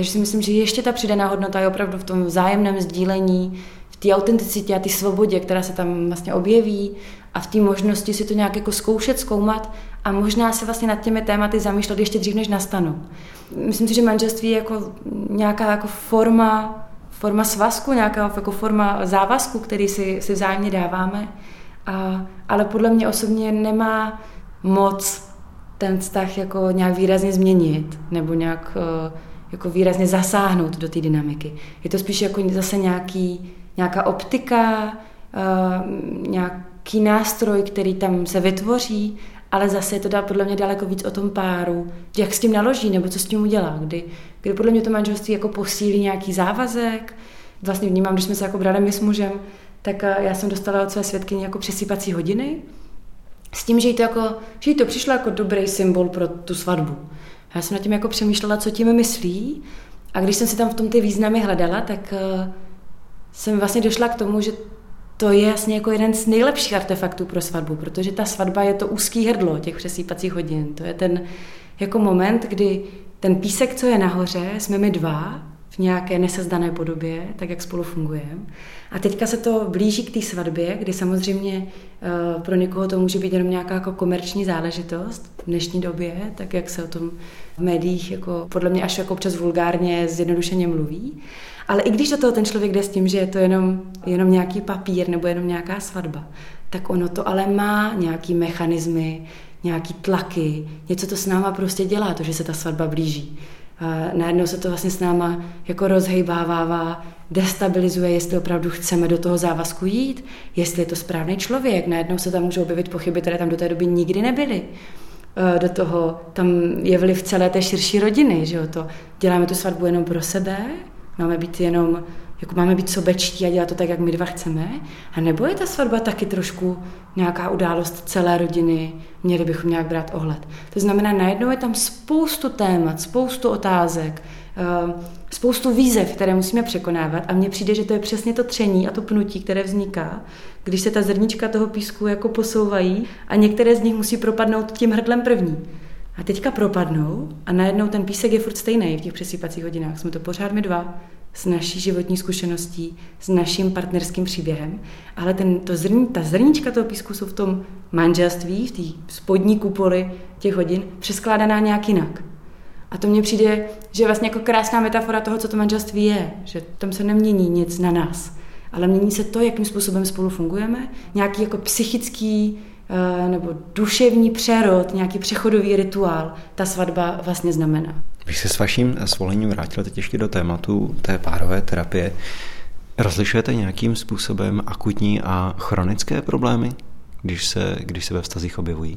Takže si myslím, že ještě ta přidaná hodnota je opravdu v tom vzájemném sdílení, v té autenticitě a té svobodě, která se tam vlastně objeví a v té možnosti si to nějak jako zkoušet, zkoumat a možná se vlastně nad těmi tématy zamýšlet ještě dřív, než nastanou. Myslím si, že manželství je jako nějaká jako forma, forma svazku, nějaká jako forma závazku, který si, si vzájemně dáváme, a, ale podle mě osobně nemá moc ten vztah jako nějak výrazně změnit nebo nějak eh, jako výrazně zasáhnout do té dynamiky. Je to spíš jako zase nějaký, nějaká optika, uh, nějaký nástroj, který tam se vytvoří, ale zase je to dá podle mě daleko víc o tom páru, jak s tím naloží nebo co s tím udělá, kdy, kdy podle mě to manželství jako posílí nějaký závazek, vlastně vnímám, když jsme se jako brali my s mužem, tak uh, já jsem dostala od své svědkyně jako přesýpací hodiny, s tím, že jí to, jako, že jí to přišlo jako dobrý symbol pro tu svatbu. Já jsem nad tím jako přemýšlela, co tím myslí a když jsem si tam v tom ty významy hledala, tak jsem vlastně došla k tomu, že to je jasně jako jeden z nejlepších artefaktů pro svatbu, protože ta svatba je to úzký hrdlo těch přesýpacích hodin. To je ten jako moment, kdy ten písek, co je nahoře, jsme my dva nějaké nesezdané podobě, tak jak spolu fungujeme. A teďka se to blíží k té svatbě, kdy samozřejmě uh, pro někoho to může být jenom nějaká jako komerční záležitost v dnešní době, tak jak se o tom v médiích jako, podle mě až jako občas vulgárně zjednodušeně mluví. Ale i když do toho ten člověk jde s tím, že je to jenom, jenom nějaký papír nebo jenom nějaká svatba, tak ono to ale má nějaký mechanismy, nějaký tlaky, něco to s náma prostě dělá, to, že se ta svatba blíží. Najednou se to vlastně s náma jako rozhejbávává, destabilizuje, jestli opravdu chceme do toho závazku jít, jestli je to správný člověk. Najednou se tam můžou objevit pochyby, které tam do té doby nikdy nebyly. E, do toho tam je vliv celé té širší rodiny, že jo, to děláme tu svatbu jenom pro sebe, máme být jenom, jako máme být sobečtí a dělat to tak, jak my dva chceme, a nebo je ta svatba taky trošku nějaká událost celé rodiny, měli bychom nějak brát ohled. To znamená, najednou je tam spoustu témat, spoustu otázek, eh, spoustu výzev, které musíme překonávat a mně přijde, že to je přesně to tření a to pnutí, které vzniká, když se ta zrnička toho písku jako posouvají a některé z nich musí propadnout tím hrdlem první. A teďka propadnou a najednou ten písek je furt stejný v těch přesýpacích hodinách. Jsme to pořád my dva s naší životní zkušeností, s naším partnerským příběhem, ale ten, to zrní, ta zrnička toho písku jsou v tom manželství, v té spodní kupoli těch hodin, přeskládaná nějak jinak. A to mně přijde, že je vlastně jako krásná metafora toho, co to manželství je, že tam se nemění nic na nás, ale mění se to, jakým způsobem spolu fungujeme, nějaký jako psychický Eh, nebo duševní přerod, nějaký přechodový rituál ta svatba vlastně znamená. Bych se s vaším svolením vrátil teď ještě do tématu té párové terapie. Rozlišujete nějakým způsobem akutní a chronické problémy, když se, když se ve vztazích objevují?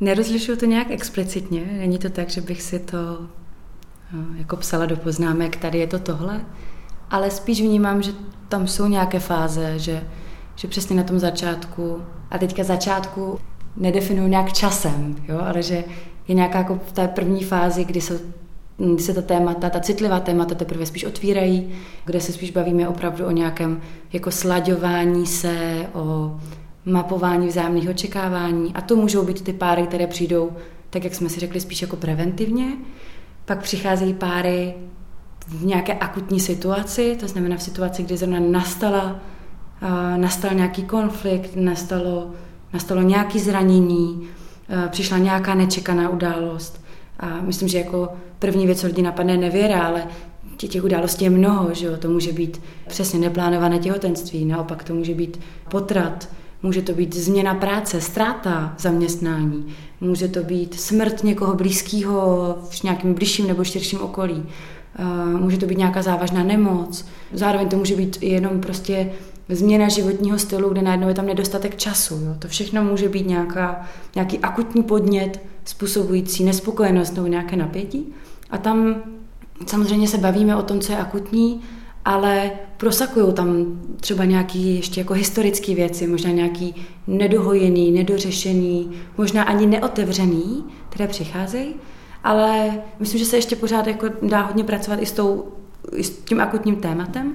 Nerozlišuju to nějak explicitně. Není to tak, že bych si to eh, jako psala do poznámek, tady je to tohle, ale spíš vnímám, že tam jsou nějaké fáze, že že přesně na tom začátku, a teďka začátku nedefinuju nějak časem, jo, ale že je nějaká jako v té první fázi, kdy se, kdy se ta témata, ta citlivá témata teprve spíš otvírají, kde se spíš bavíme opravdu o nějakém jako slaďování se, o mapování vzájemných očekávání a to můžou být ty páry, které přijdou, tak jak jsme si řekli, spíš jako preventivně. Pak přicházejí páry v nějaké akutní situaci, to znamená v situaci, kdy zrovna nastala nastal nějaký konflikt, nastalo, nastalo nějaké zranění, přišla nějaká nečekaná událost. A myslím, že jako první věc, co lidi napadne, nevěra, ale těch událostí je mnoho, že jo? to může být přesně neplánované těhotenství, naopak to může být potrat, může to být změna práce, ztráta zaměstnání, může to být smrt někoho blízkého v nějakém bližším nebo širším okolí, může to být nějaká závažná nemoc, zároveň to může být jenom prostě změna životního stylu, kde najednou je tam nedostatek času. Jo. To všechno může být nějaká, nějaký akutní podnět způsobující nespokojenost nebo nějaké napětí. A tam samozřejmě se bavíme o tom, co je akutní, ale prosakují tam třeba nějaký ještě jako historické věci, možná nějaký nedohojený, nedořešený, možná ani neotevřený, které přicházejí, ale myslím, že se ještě pořád jako dá hodně pracovat i s, tou, i s tím akutním tématem.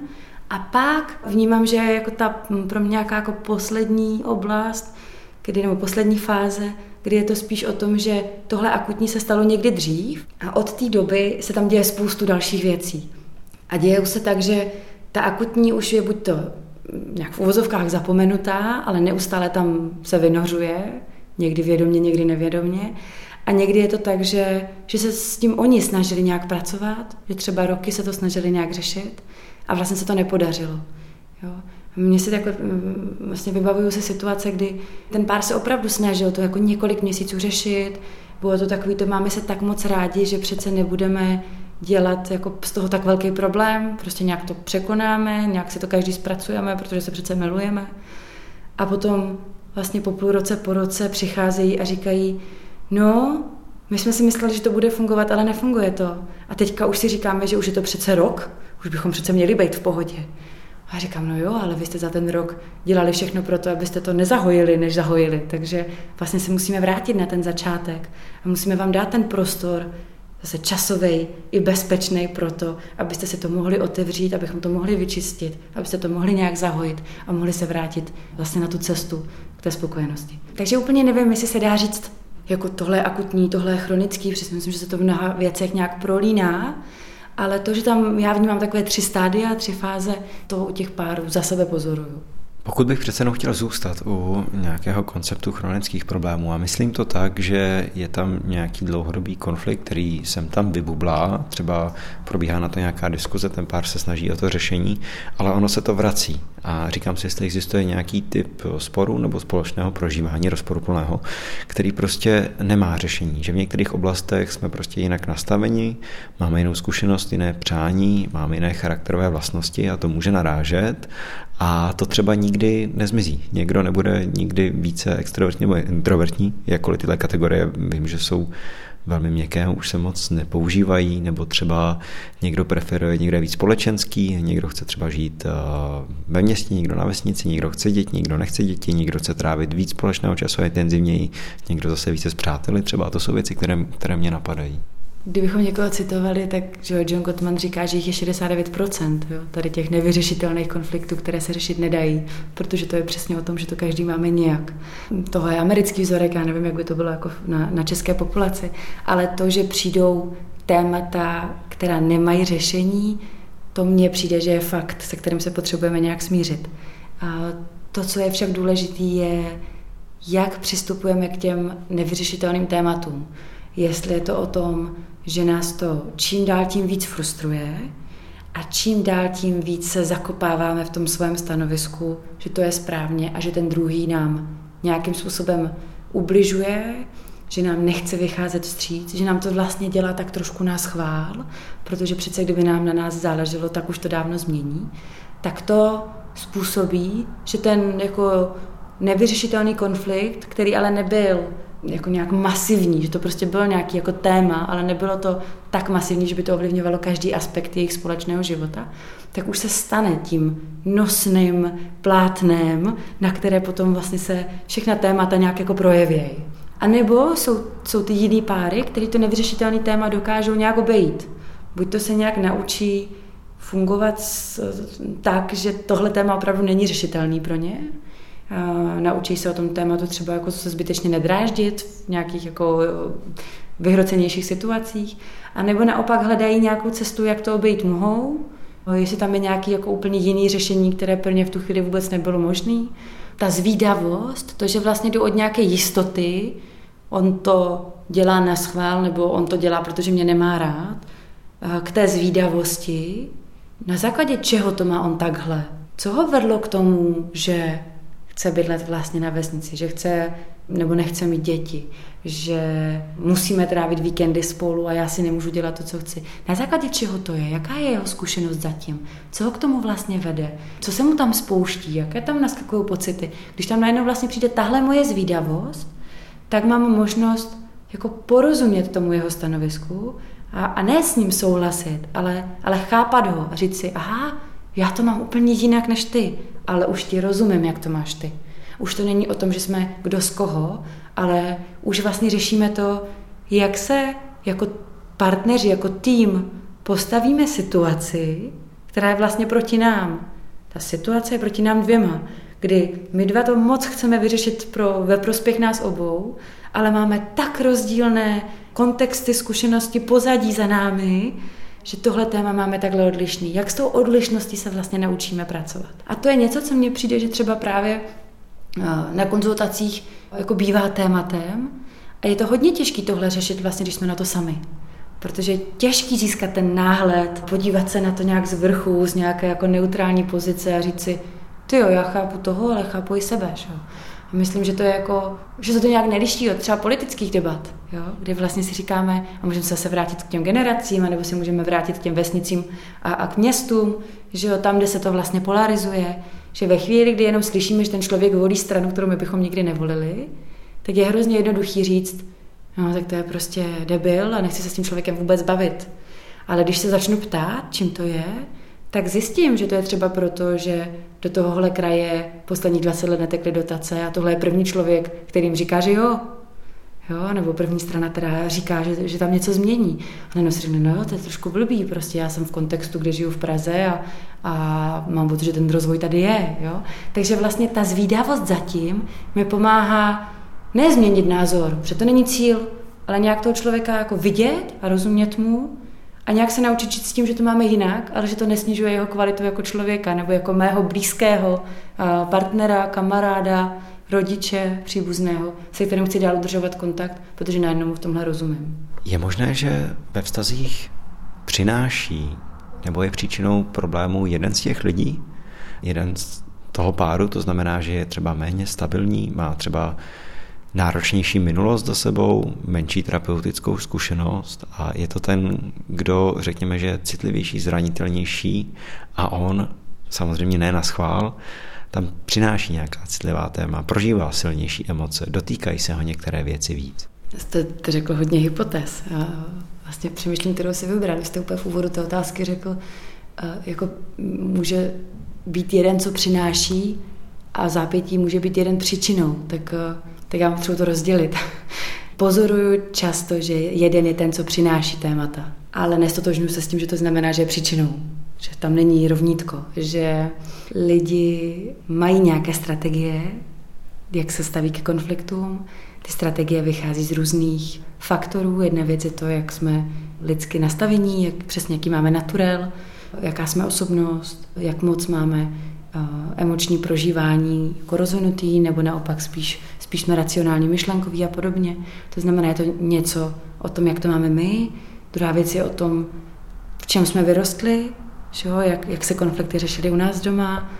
A pak vnímám, že jako ta pro mě nějaká jako poslední oblast, kdy, nebo poslední fáze, kdy je to spíš o tom, že tohle akutní se stalo někdy dřív a od té doby se tam děje spoustu dalších věcí. A děje se tak, že ta akutní už je buď to nějak v uvozovkách zapomenutá, ale neustále tam se vynořuje, někdy vědomně, někdy nevědomně. A někdy je to tak, že, že se s tím oni snažili nějak pracovat, že třeba roky se to snažili nějak řešit a vlastně se to nepodařilo. Jo. Mně se jako, vlastně vybavuju se situace, kdy ten pár se opravdu snažil to jako několik měsíců řešit, bylo to takový, to máme se tak moc rádi, že přece nebudeme dělat jako z toho tak velký problém, prostě nějak to překonáme, nějak si to každý zpracujeme, protože se přece milujeme. A potom vlastně po půl roce, po roce přicházejí a říkají, no, my jsme si mysleli, že to bude fungovat, ale nefunguje to. A teďka už si říkáme, že už je to přece rok, už bychom přece měli být v pohodě. A říkám, no jo, ale vy jste za ten rok dělali všechno pro to, abyste to nezahojili, než zahojili. Takže vlastně se musíme vrátit na ten začátek a musíme vám dát ten prostor, zase časový i bezpečný pro to, abyste si to mohli otevřít, abychom to mohli vyčistit, abyste to mohli nějak zahojit a mohli se vrátit vlastně na tu cestu k té spokojenosti. Takže úplně nevím, jestli se dá říct, jako tohle je akutní, tohle je chronický, protože myslím, že se to v mnoha věcech nějak prolíná, ale to, že tam já vnímám takové tři stádia, tři fáze, to u těch párů za sebe pozoruju. Pokud bych přece jenom chtěl zůstat u nějakého konceptu chronických problémů a myslím to tak, že je tam nějaký dlouhodobý konflikt, který sem tam vybublá, třeba probíhá na to nějaká diskuze, ten pár se snaží o to řešení, ale ono se to vrací. A říkám si, jestli existuje nějaký typ sporu nebo společného prožívání rozporuplného, který prostě nemá řešení. Že v některých oblastech jsme prostě jinak nastaveni, máme jinou zkušenost, jiné přání, máme jiné charakterové vlastnosti a to může narážet a to třeba nikdy nezmizí. Někdo nebude nikdy více extrovertní nebo introvertní, jakkoliv tyhle kategorie vím, že jsou velmi měkké, už se moc nepoužívají, nebo třeba někdo preferuje, někdo je víc společenský, někdo chce třeba žít eh, ve městě, někdo na vesnici, někdo chce děti, někdo nechce děti, někdo chce trávit víc společného času a intenzivněji, někdo zase více s přáteli, třeba to jsou věci, které, které mě napadají. Kdybychom někoho citovali, tak že John Gottman říká, že jich je 69%, jo, tady těch nevyřešitelných konfliktů, které se řešit nedají, protože to je přesně o tom, že to každý máme nějak. Toho je americký vzorek, já nevím, jak by to bylo jako na, na české populaci, ale to, že přijdou témata, která nemají řešení, to mně přijde, že je fakt, se kterým se potřebujeme nějak smířit. A to, co je však důležité, je, jak přistupujeme k těm nevyřešitelným tématům. Jestli je to o tom, že nás to čím dál tím víc frustruje a čím dál tím víc se zakopáváme v tom svém stanovisku, že to je správně a že ten druhý nám nějakým způsobem ubližuje, že nám nechce vycházet vstříc, že nám to vlastně dělá tak trošku nás chvál, protože přece kdyby nám na nás záleželo, tak už to dávno změní, tak to způsobí, že ten jako nevyřešitelný konflikt, který ale nebyl jako nějak masivní, že to prostě bylo nějaký jako téma, ale nebylo to tak masivní, že by to ovlivňovalo každý aspekt jejich společného života, tak už se stane tím nosným plátnem, na které potom vlastně se všechna témata nějak jako projevějí. A nebo jsou, jsou ty jiný páry, který to nevyřešitelný téma dokážou nějak obejít. Buď to se nějak naučí fungovat tak, že tohle téma opravdu není řešitelný pro ně, naučí se o tom tématu třeba jako se zbytečně nedráždit v nějakých jako vyhrocenějších situacích, a nebo naopak hledají nějakou cestu, jak to obejít mohou, jestli tam je nějaký jako úplně jiný řešení, které plně v tu chvíli vůbec nebylo možné. Ta zvídavost, to, že vlastně jdu od nějaké jistoty, on to dělá na schvál, nebo on to dělá, protože mě nemá rád, k té zvídavosti, na základě čeho to má on takhle? Co ho vedlo k tomu, že chce bydlet vlastně na vesnici, že chce nebo nechce mít děti, že musíme trávit víkendy spolu a já si nemůžu dělat to, co chci. Na základě čeho to je? Jaká je jeho zkušenost zatím? Co ho k tomu vlastně vede? Co se mu tam spouští? Jaké tam naskakují pocity? Když tam najednou vlastně přijde tahle moje zvídavost, tak mám možnost jako porozumět tomu jeho stanovisku a, a ne s ním souhlasit, ale, ale chápat ho a říct si, aha, já to mám úplně jinak než ty, ale už ti rozumím, jak to máš ty. Už to není o tom, že jsme kdo z koho, ale už vlastně řešíme to, jak se jako partneři, jako tým postavíme situaci, která je vlastně proti nám. Ta situace je proti nám dvěma, kdy my dva to moc chceme vyřešit pro, ve prospěch nás obou, ale máme tak rozdílné kontexty, zkušenosti, pozadí za námi, že tohle téma máme takhle odlišný. Jak s tou odlišností se vlastně naučíme pracovat? A to je něco, co mně přijde, že třeba právě eh, na konzultacích jako bývá tématem a je to hodně těžké tohle řešit vlastně, když jsme na to sami. Protože je těžký získat ten náhled, podívat se na to nějak z vrchu, z nějaké jako neutrální pozice a říct si, ty jo, já chápu toho, ale chápu i sebe. Že? Myslím, že to je jako, že se to nějak neliší od třeba politických debat, jo? kdy vlastně si říkáme, a můžeme se zase vrátit k těm generacím, nebo si můžeme vrátit k těm vesnicím a, a k městům, že jo, tam, kde se to vlastně polarizuje, že ve chvíli, kdy jenom slyšíme, že ten člověk volí stranu, kterou my bychom nikdy nevolili, tak je hrozně jednoduchý říct, no tak to je prostě debil a nechci se s tím člověkem vůbec bavit. Ale když se začnu ptát, čím to je, tak zjistím, že to je třeba proto, že do tohohle kraje poslední 20 let netekly dotace a tohle je první člověk, kterým říká, že jo. Jo, nebo první strana teda říká, že, že tam něco změní. A najednou si řekne, no to je trošku blbý, prostě já jsem v kontextu, kde žiju v Praze a, a mám pocit, že ten rozvoj tady je. Jo? Takže vlastně ta zvídavost zatím mi pomáhá nezměnit názor, protože to není cíl, ale nějak toho člověka jako vidět a rozumět mu a nějak se naučit žít s tím, že to máme jinak, ale že to nesnižuje jeho kvalitu jako člověka nebo jako mého blízkého partnera, kamaráda, rodiče, příbuzného, se kterým chci dál udržovat kontakt, protože najednou mu v tomhle rozumím. Je možné, že ve vztazích přináší nebo je příčinou problému jeden z těch lidí, jeden z toho páru, to znamená, že je třeba méně stabilní, má třeba náročnější minulost za sebou, menší terapeutickou zkušenost a je to ten, kdo řekněme, že je citlivější, zranitelnější a on samozřejmě ne na schvál, tam přináší nějaká citlivá téma, prožívá silnější emoce, dotýkají se ho některé věci víc. Jste to řekl hodně hypotéz. Já vlastně přemýšlím, kterou si vybrat. Vy jste úplně v úvodu té otázky řekl, jako může být jeden, co přináší a zápětí může být jeden příčinou. Tak tak já potřebuji to rozdělit. Pozoruju často, že jeden je ten, co přináší témata, ale nestotožňuji se s tím, že to znamená, že je příčinou. Že tam není rovnítko, že lidi mají nějaké strategie, jak se staví ke konfliktům. Ty strategie vychází z různých faktorů. Jedna věc je to, jak jsme lidsky nastavení, jak přesně jaký máme naturel, jaká jsme osobnost, jak moc máme uh, emoční prožívání jako rozvinutý, nebo naopak spíš spíš na racionální myšlenkový a podobně. To znamená, je to něco o tom, jak to máme my. Druhá věc je o tom, v čem jsme vyrostli, že jo? Jak, jak se konflikty řešily u nás doma,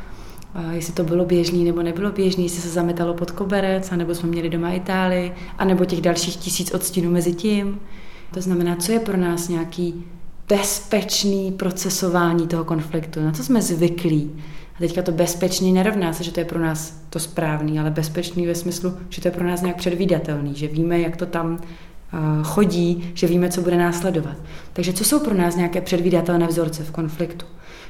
a jestli to bylo běžný nebo nebylo běžný, jestli se zametalo pod koberec, anebo jsme měli doma Itálii, anebo těch dalších tisíc odstínů mezi tím. To znamená, co je pro nás nějaký bezpečný procesování toho konfliktu, na co jsme zvyklí, teďka to bezpečný nerovná se, že to je pro nás to správný, ale bezpečný ve smyslu, že to je pro nás nějak předvídatelný, že víme, jak to tam chodí, že víme, co bude následovat. Takže co jsou pro nás nějaké předvídatelné vzorce v konfliktu?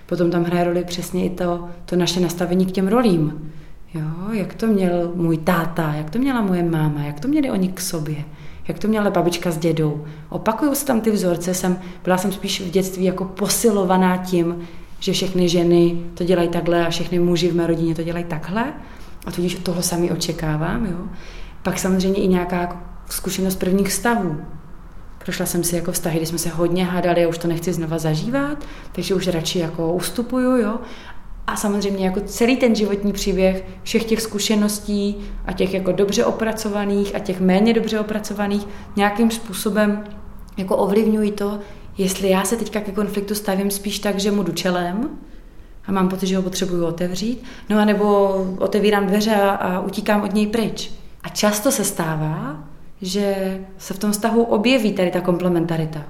Potom tam hraje roli přesně i to, to naše nastavení k těm rolím. Jo, jak to měl můj táta, jak to měla moje máma, jak to měli oni k sobě, jak to měla babička s dědou. Opakují se tam ty vzorce, jsem, byla jsem spíš v dětství jako posilovaná tím, že všechny ženy to dělají takhle a všechny muži v mé rodině to dělají takhle a tudíž toho sami očekávám. Jo. Pak samozřejmě i nějaká jako zkušenost prvních vztahů. Prošla jsem si jako vztahy, kdy jsme se hodně hádali a už to nechci znova zažívat, takže už radši jako ustupuju, jo. A samozřejmě jako celý ten životní příběh všech těch zkušeností a těch jako dobře opracovaných a těch méně dobře opracovaných nějakým způsobem jako ovlivňují to, jestli já se teďka ke konfliktu stavím spíš tak, že mu jdu čelem a mám pocit, že ho potřebuju otevřít, no a nebo otevírám dveře a, a utíkám od něj pryč. A často se stává, že se v tom vztahu objeví tady ta komplementarita.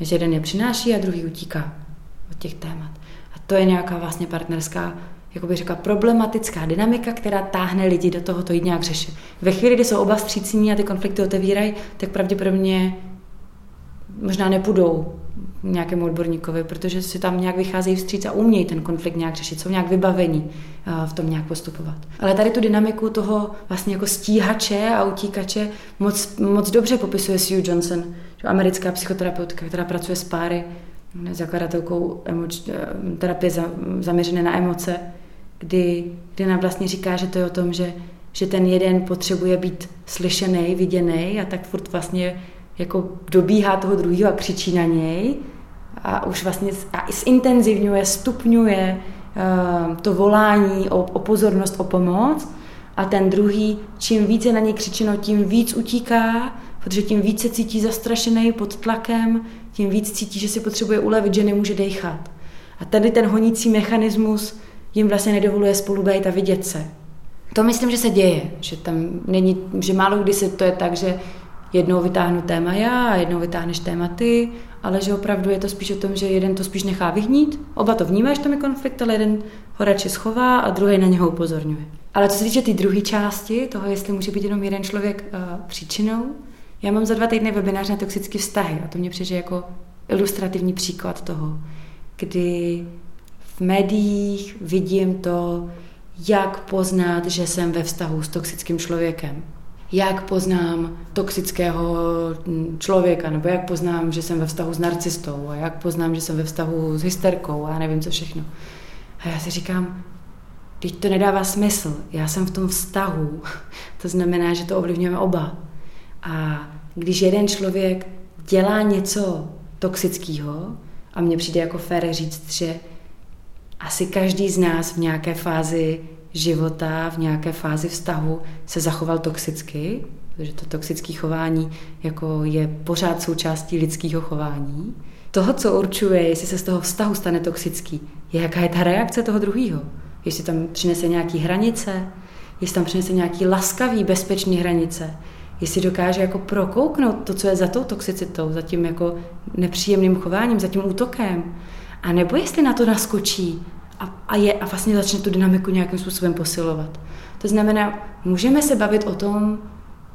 Že jeden je přináší a druhý utíká od těch témat. A to je nějaká vlastně partnerská, jako bych řekla, problematická dynamika, která táhne lidi do toho to jít nějak řešit. Ve chvíli, kdy jsou oba střícní a ty konflikty otevírají, tak pravděpodobně možná nepůjdou nějakému odborníkovi, protože si tam nějak vycházejí vstříc a umějí ten konflikt nějak řešit, jsou nějak vybavení eh, v tom nějak postupovat. Ale tady tu dynamiku toho vlastně jako stíhače a utíkače moc, moc dobře popisuje Sue Johnson, americká psychoterapeutka, která pracuje s páry, zakladatelkou emoč, eh, terapie zaměřené na emoce, kdy, kdy nám vlastně říká, že to je o tom, že, že ten jeden potřebuje být slyšený, viděný a tak furt vlastně jako dobíhá toho druhého a křičí na něj a už vlastně a zintenzivňuje, stupňuje uh, to volání o, o pozornost, o pomoc a ten druhý, čím více na něj křičeno, tím víc utíká, protože tím více cítí zastrašený pod tlakem, tím víc cítí, že si potřebuje ulevit, že nemůže dechat. A tady ten honící mechanismus jim vlastně nedovoluje spolu být a vidět se. To myslím, že se děje, že tam není, že málo kdy se to je tak, že jednou vytáhnu téma já a jednou vytáhneš téma ty, ale že opravdu je to spíš o tom, že jeden to spíš nechá vyhnít, oba to vnímáš, tam je konflikt, ale jeden ho radši schová a druhý na něho upozorňuje. Ale co se týče té druhé části, toho, jestli může být jenom jeden člověk uh, příčinou, já mám za dva týdny webinář na toxické vztahy a to mě přijde jako ilustrativní příklad toho, kdy v médiích vidím to, jak poznat, že jsem ve vztahu s toxickým člověkem jak poznám toxického člověka, nebo jak poznám, že jsem ve vztahu s narcistou, a jak poznám, že jsem ve vztahu s hysterkou, a nevím co všechno. A já si říkám, teď to nedává smysl, já jsem v tom vztahu, to znamená, že to ovlivňujeme oba. A když jeden člověk dělá něco toxického, a mně přijde jako fér říct, že asi každý z nás v nějaké fázi života v nějaké fázi vztahu se zachoval toxicky, protože to toxické chování jako je pořád součástí lidského chování. Toho, co určuje, jestli se z toho vztahu stane toxický, je jaká je ta reakce toho druhého. Jestli tam přinese nějaký hranice, jestli tam přinese nějaký laskavý, bezpečný hranice, jestli dokáže jako prokouknout to, co je za tou toxicitou, za tím jako nepříjemným chováním, za tím útokem. A nebo jestli na to naskočí a, a, je, a vlastně začne tu dynamiku nějakým způsobem posilovat. To znamená, můžeme se bavit o tom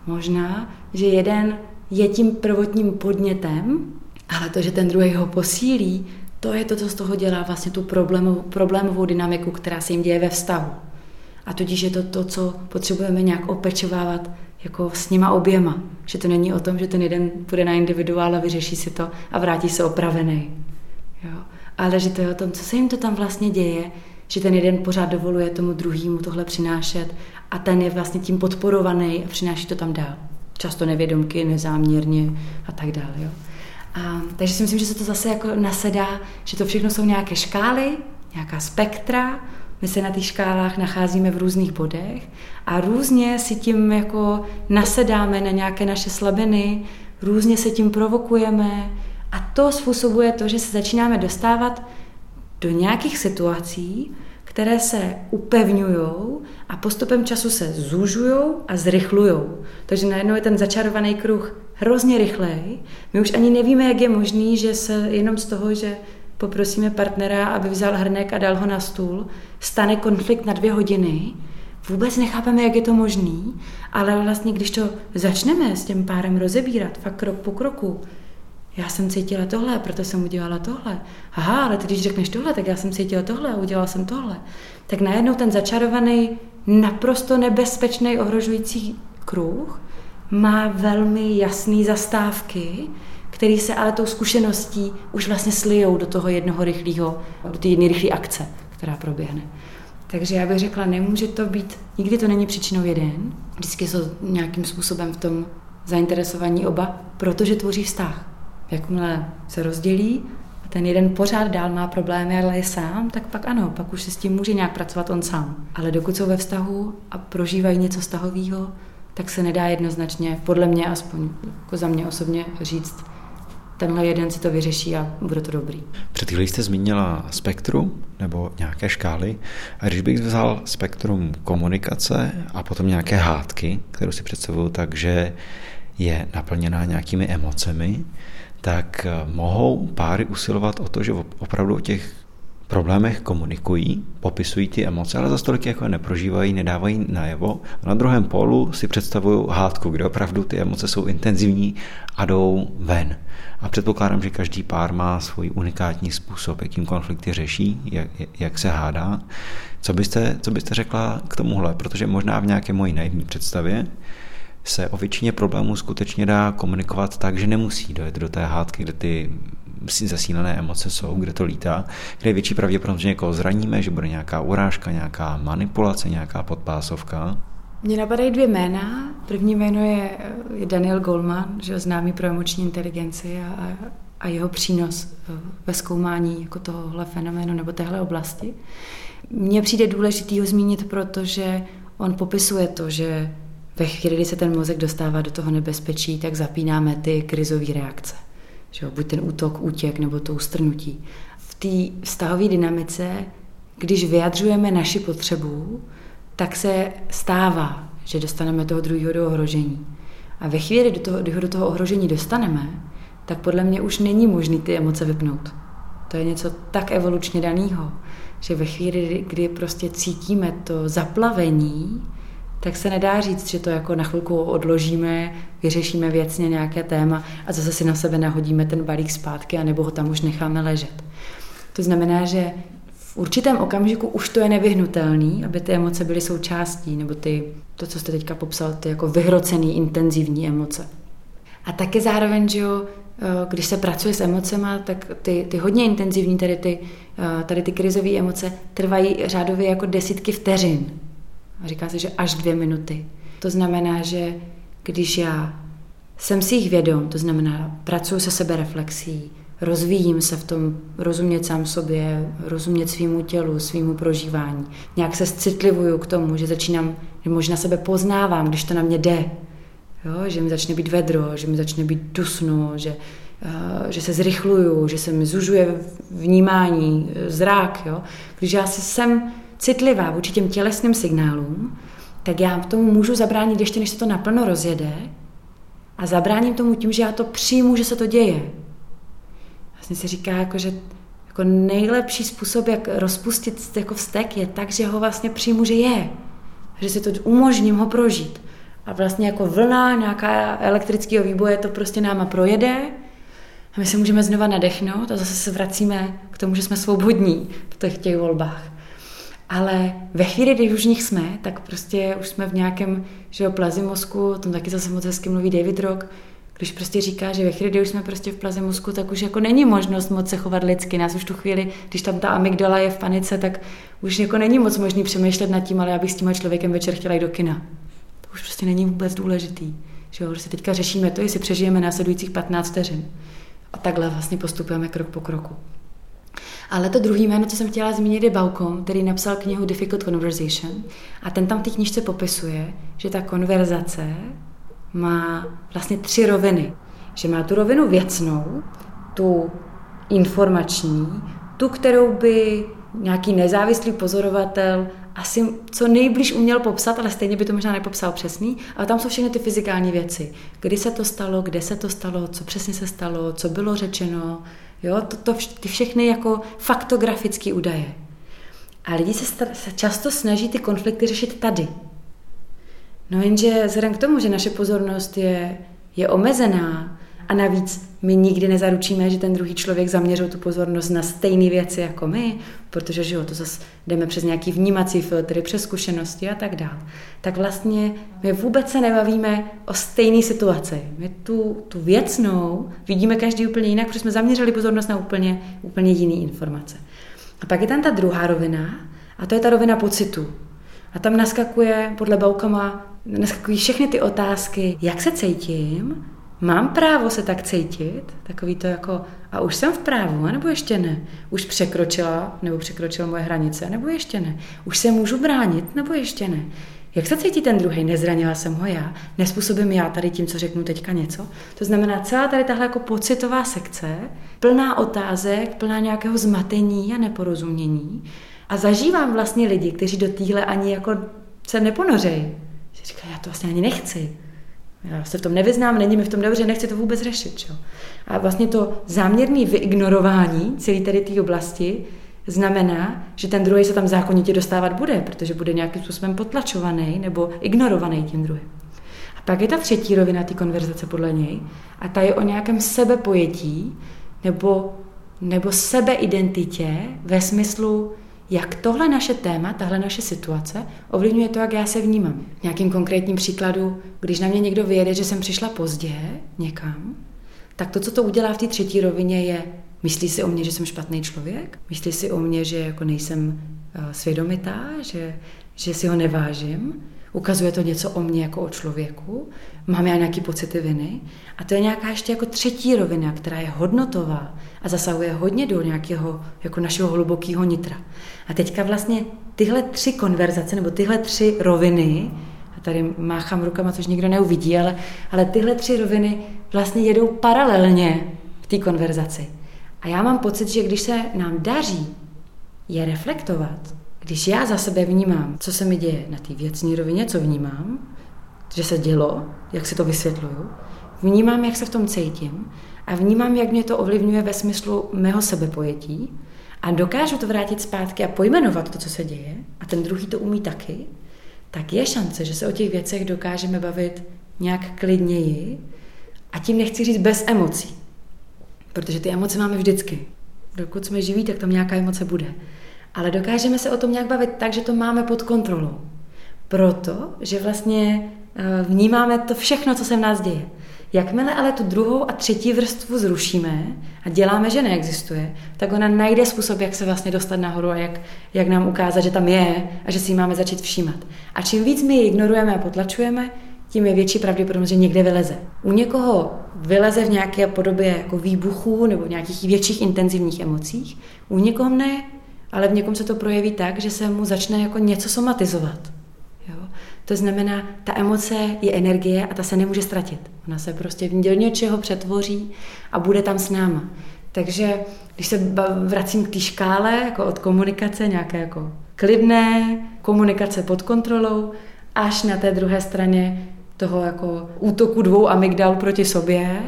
možná, že jeden je tím prvotním podnětem, ale to, že ten druhý ho posílí, to je to, co z toho dělá vlastně tu problémovou, problémovou dynamiku, která se jim děje ve vztahu. A tudíž je to to, co potřebujeme nějak opečovávat jako s nima oběma. Že to není o tom, že ten jeden půjde na individuál a vyřeší si to a vrátí se opravený. Jo ale že to je o tom, co se jim to tam vlastně děje, že ten jeden pořád dovoluje tomu druhému tohle přinášet a ten je vlastně tím podporovaný a přináší to tam dál. Často nevědomky, nezáměrně a tak dále. Jo. A, takže si myslím, že se to zase jako nasedá, že to všechno jsou nějaké škály, nějaká spektra, my se na těch škálách nacházíme v různých bodech a různě si tím jako nasedáme na nějaké naše slabiny, různě se tím provokujeme, a to způsobuje to, že se začínáme dostávat do nějakých situací, které se upevňují a postupem času se zužují a zrychlují. Takže najednou je ten začarovaný kruh hrozně rychlej. My už ani nevíme, jak je možný, že se jenom z toho, že poprosíme partnera, aby vzal hrnek a dal ho na stůl, stane konflikt na dvě hodiny. Vůbec nechápeme, jak je to možný, ale vlastně, když to začneme s tím párem rozebírat, fakt krok po kroku, já jsem cítila tohle, proto jsem udělala tohle. Aha, ale ty když řekneš tohle, tak já jsem cítila tohle a udělala jsem tohle. Tak najednou ten začarovaný, naprosto nebezpečný, ohrožující kruh má velmi jasné zastávky, který se ale tou zkušeností už vlastně slijou do toho jednoho rychlého, do té jedné rychlé akce, která proběhne. Takže já bych řekla, nemůže to být, nikdy to není příčinou jeden, vždycky jsou nějakým způsobem v tom zainteresovaní oba, protože tvoří vztah. Jakmile se rozdělí a ten jeden pořád dál má problémy, ale je sám, tak pak ano, pak už se s tím může nějak pracovat on sám. Ale dokud jsou ve vztahu a prožívají něco vztahového, tak se nedá jednoznačně, podle mě aspoň, jako za mě osobně říct, tenhle jeden si to vyřeší a bude to dobrý. Před chvílí jste zmínila spektrum nebo nějaké škály. A když bych vzal spektrum komunikace a potom nějaké hádky, kterou si představuju tak, že je naplněná nějakými emocemi, tak mohou páry usilovat o to, že opravdu o těch problémech komunikují, popisují ty emoce, ale za tolik jako neprožívají, nedávají najevo. A na druhém polu si představují hádku, kde opravdu ty emoce jsou intenzivní a jdou ven. A předpokládám, že každý pár má svůj unikátní způsob, jakým konflikty řeší, jak, jak se hádá. Co byste, co byste řekla k tomuhle? Protože možná v nějaké mojí naivní představě se o většině problémů skutečně dá komunikovat tak, že nemusí dojet do té hádky, kde ty zasílené emoce jsou, kde to lítá, kde je větší pravděpodobnost, že někoho zraníme, že bude nějaká urážka, nějaká manipulace, nějaká podpásovka. Mně napadají dvě jména. První jméno je, je Daniel Goldman, že známý pro emoční inteligenci a, a jeho přínos ve zkoumání jako tohohle fenoménu nebo téhle oblasti. Mně přijde důležitý ho zmínit, protože on popisuje to, že ve chvíli, kdy se ten mozek dostává do toho nebezpečí, tak zapínáme ty krizové reakce. Že jo, buď ten útok, útěk nebo to ustrnutí. V té vztahové dynamice, když vyjadřujeme naši potřebu, tak se stává, že dostaneme toho druhého do ohrožení. A ve chvíli, do toho, kdy ho do toho ohrožení dostaneme, tak podle mě už není možný ty emoce vypnout. To je něco tak evolučně daného, že ve chvíli, kdy prostě cítíme to zaplavení, tak se nedá říct, že to jako na chvilku odložíme, vyřešíme věcně nějaké téma a zase si na sebe nahodíme ten balík zpátky a nebo ho tam už necháme ležet. To znamená, že v určitém okamžiku už to je nevyhnutelný, aby ty emoce byly součástí, nebo ty, to, co jste teďka popsal, ty jako vyhrocený, intenzivní emoce. A taky zároveň, že jo, eh, když se pracuje s emocemi, tak ty, ty hodně intenzivní, tady ty, eh, tady ty krizové emoce, trvají řádově jako desítky vteřin. Říká se, že až dvě minuty. To znamená, že když já jsem si jich vědom, to znamená, pracuji se sebe reflexí, rozvíjím se v tom rozumět sám sobě, rozumět svýmu tělu, svýmu prožívání. Nějak se citlivuju k tomu, že začínám, že možná sebe poznávám, když to na mě jde. Jo, že mi začne být vedro, že mi začne být dusno, že, uh, že se zrychluju, že se mi zužuje vnímání, zrák. Jo. Když já si jsem citlivá vůči těm tělesným signálům, tak já tomu můžu zabránit ještě, než se to naplno rozjede a zabráním tomu tím, že já to přijmu, že se to děje. Vlastně se říká, jako, že jako nejlepší způsob, jak rozpustit jako vztek, je tak, že ho vlastně přijmu, že je. Že si to umožním ho prožít. A vlastně jako vlna nějaká elektrického výboje to prostě náma projede a my se můžeme znova nadechnout a zase se vracíme k tomu, že jsme svobodní v těch, těch volbách. Ale ve chvíli, kdy už v nich jsme, tak prostě už jsme v nějakém že jo, plazi o tom taky zase moc hezky mluví David Rock, když prostě říká, že ve chvíli, kdy už jsme prostě v plazi mozku, tak už jako není možnost moc se chovat lidsky. Nás už tu chvíli, když tam ta amygdala je v panice, tak už jako není moc možný přemýšlet nad tím, ale já bych s tím člověkem večer chtěla jít do kina. To už prostě není vůbec důležitý. Že jo, prostě teďka řešíme to, jestli přežijeme následujících 15 vteřin. A takhle vlastně postupujeme krok po kroku. Ale to druhý jméno, co jsem chtěla zmínit, je Baukom, který napsal knihu Difficult Conversation. A ten tam v té knižce popisuje, že ta konverzace má vlastně tři roviny. Že má tu rovinu věcnou, tu informační, tu, kterou by nějaký nezávislý pozorovatel asi co nejblíž uměl popsat, ale stejně by to možná nepopsal přesný. Ale tam jsou všechny ty fyzikální věci. Kdy se to stalo, kde se to stalo, co přesně se stalo, co bylo řečeno, Jo, to, to, ty všechny jako faktografické údaje. A lidi se, se často snaží ty konflikty řešit tady. No jenže vzhledem k tomu, že naše pozornost je, je omezená a navíc my nikdy nezaručíme, že ten druhý člověk zaměřil tu pozornost na stejné věci jako my, protože že jo, to zase jdeme přes nějaký vnímací filtry, přes zkušenosti a tak dále. Tak vlastně my vůbec se nebavíme o stejné situaci. My tu, tu věcnou vidíme každý úplně jinak, protože jsme zaměřili pozornost na úplně, úplně jiný informace. A pak je tam ta druhá rovina, a to je ta rovina pocitu. A tam naskakuje, podle Baukama, naskakují všechny ty otázky, jak se cítím, Mám právo se tak cítit? Takový to jako, a už jsem v právu, nebo ještě ne? Už překročila, nebo překročila moje hranice, nebo ještě ne? Už se můžu bránit, nebo ještě ne? Jak se cítí ten druhý? Nezranila jsem ho já? Nespůsobím já tady tím, co řeknu teďka něco? To znamená, celá tady tahle jako pocitová sekce, plná otázek, plná nějakého zmatení a neporozumění. A zažívám vlastně lidi, kteří do téhle ani jako se neponořejí. Říkají, já to vlastně ani nechci. Já se v tom nevyznám, není mi v tom dobře, nechci to vůbec řešit. Čo? A vlastně to záměrné vyignorování celé tady té oblasti znamená, že ten druhý se tam zákonitě dostávat bude, protože bude nějakým způsobem potlačovaný nebo ignorovaný tím druhým. A pak je ta třetí rovina té konverzace podle něj a ta je o nějakém sebepojetí nebo, nebo sebeidentitě ve smyslu, jak tohle naše téma, tahle naše situace ovlivňuje to, jak já se vnímám. V nějakým konkrétním příkladu, když na mě někdo vyjede, že jsem přišla pozdě někam, tak to, co to udělá v té třetí rovině, je Myslí si o mě, že jsem špatný člověk? Myslí si o mě, že jako nejsem eh, svědomitá, že, že si ho nevážím? Ukazuje to něco o mně jako o člověku? Mám já nějaký pocity viny? A to je nějaká ještě jako třetí rovina, která je hodnotová a zasahuje hodně do nějakého jako našeho hlubokého nitra. A teďka vlastně tyhle tři konverzace, nebo tyhle tři roviny, a tady máchám rukama, což nikdo neuvidí, ale, ale tyhle tři roviny vlastně jedou paralelně v té konverzaci. A já mám pocit, že když se nám daří je reflektovat, když já za sebe vnímám, co se mi děje na té věcní rovině, co vnímám, že se dělo, jak si to vysvětluju, vnímám, jak se v tom cítím a vnímám, jak mě to ovlivňuje ve smyslu mého sebepojetí a dokážu to vrátit zpátky a pojmenovat to, co se děje a ten druhý to umí taky, tak je šance, že se o těch věcech dokážeme bavit nějak klidněji a tím nechci říct bez emocí. Protože ty emoce máme vždycky. Dokud jsme živí, tak tam nějaká emoce bude. Ale dokážeme se o tom nějak bavit tak, že to máme pod kontrolou. Proto, že vlastně eh, vnímáme to všechno, co se v nás děje. Jakmile ale tu druhou a třetí vrstvu zrušíme a děláme, že neexistuje, tak ona najde způsob, jak se vlastně dostat nahoru a jak, jak nám ukázat, že tam je a že si ji máme začít všímat. A čím víc my ji ignorujeme a potlačujeme, tím je větší pravděpodobnost, že někde vyleze. U někoho vyleze v nějaké podobě jako výbuchů nebo nějakých větších intenzivních emocích, u někoho ne, ale v někom se to projeví tak, že se mu začne jako něco somatizovat. To znamená, ta emoce je energie a ta se nemůže ztratit. Ona se prostě do něčeho přetvoří a bude tam s náma. Takže když se vracím k té škále, jako od komunikace, nějaké jako klidné, komunikace pod kontrolou, až na té druhé straně toho jako útoku dvou amygdal proti sobě,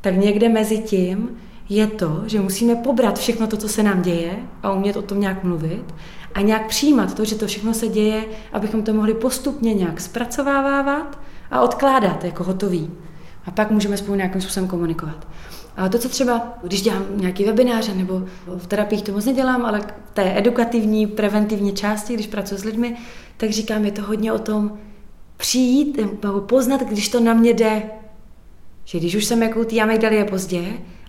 tak někde mezi tím je to, že musíme pobrat všechno to, co se nám děje a umět o tom nějak mluvit a nějak přijímat to, že to všechno se děje, abychom to mohli postupně nějak zpracovávat a odkládat jako hotový. A pak můžeme spolu nějakým způsobem komunikovat. A to, co třeba, když dělám nějaký webináře nebo v terapiích to moc nedělám, ale v té edukativní, preventivní části, když pracuji s lidmi, tak říkám, je to hodně o tom, přijít nebo poznat, když to na mě jde. Že když už jsem jako ty amygdaly je pozdě,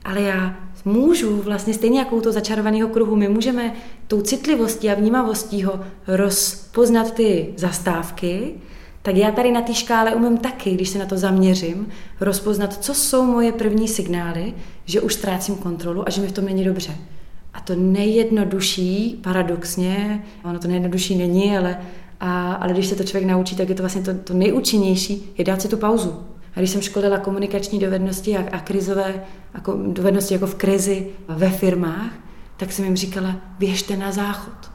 ale já můžu vlastně stejně jako u toho začarovaného kruhu, my můžeme tou citlivostí a vnímavostí ho rozpoznat ty zastávky, tak já tady na té škále umím taky, když se na to zaměřím, rozpoznat, co jsou moje první signály, že už ztrácím kontrolu a že mi v tom není dobře. A to nejjednodušší, paradoxně, ono to nejjednodušší není, ale a, ale když se to člověk naučí, tak je to vlastně to, to nejúčinnější, je dát si tu pauzu. A když jsem školila komunikační dovednosti a, a krizové a dovednosti jako v krizi ve firmách, tak jsem jim říkala, běžte na záchod.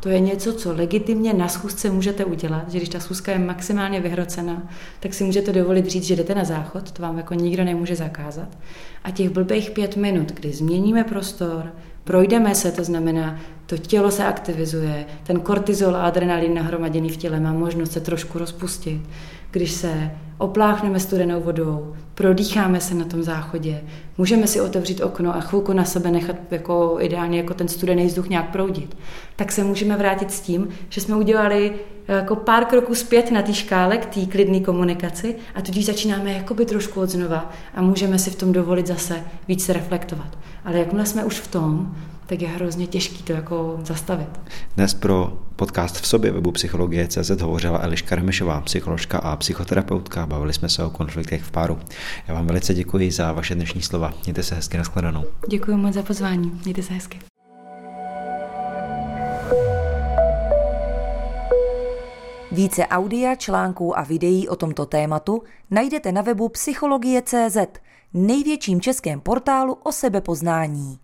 To je něco, co legitimně na schůzce můžete udělat, že když ta schůzka je maximálně vyhrocena, tak si můžete dovolit říct, že jdete na záchod, to vám jako nikdo nemůže zakázat. A těch blbých pět minut, kdy změníme prostor, projdeme se, to znamená, to tělo se aktivizuje, ten kortizol a adrenalin nahromaděný v těle má možnost se trošku rozpustit. Když se opláchneme studenou vodou, prodýcháme se na tom záchodě, můžeme si otevřít okno a chvilku na sebe nechat jako ideálně jako ten studený vzduch nějak proudit, tak se můžeme vrátit s tím, že jsme udělali jako pár kroků zpět na té škále k té klidné komunikaci a tudíž začínáme jakoby trošku od znova a můžeme si v tom dovolit zase víc reflektovat. Ale jakmile jsme už v tom, tak je hrozně těžký to jako zastavit. Dnes pro podcast v sobě webu Psychologie CZ hovořila Eliška Remešová, psycholožka a psychoterapeutka. Bavili jsme se o konfliktech v páru. Já vám velice děkuji za vaše dnešní slova. Mějte se hezky nashledanou. Děkuji moc za pozvání. Mějte se hezky. Více audia, článků a videí o tomto tématu najdete na webu psychologie.cz, největším českém portálu o sebepoznání.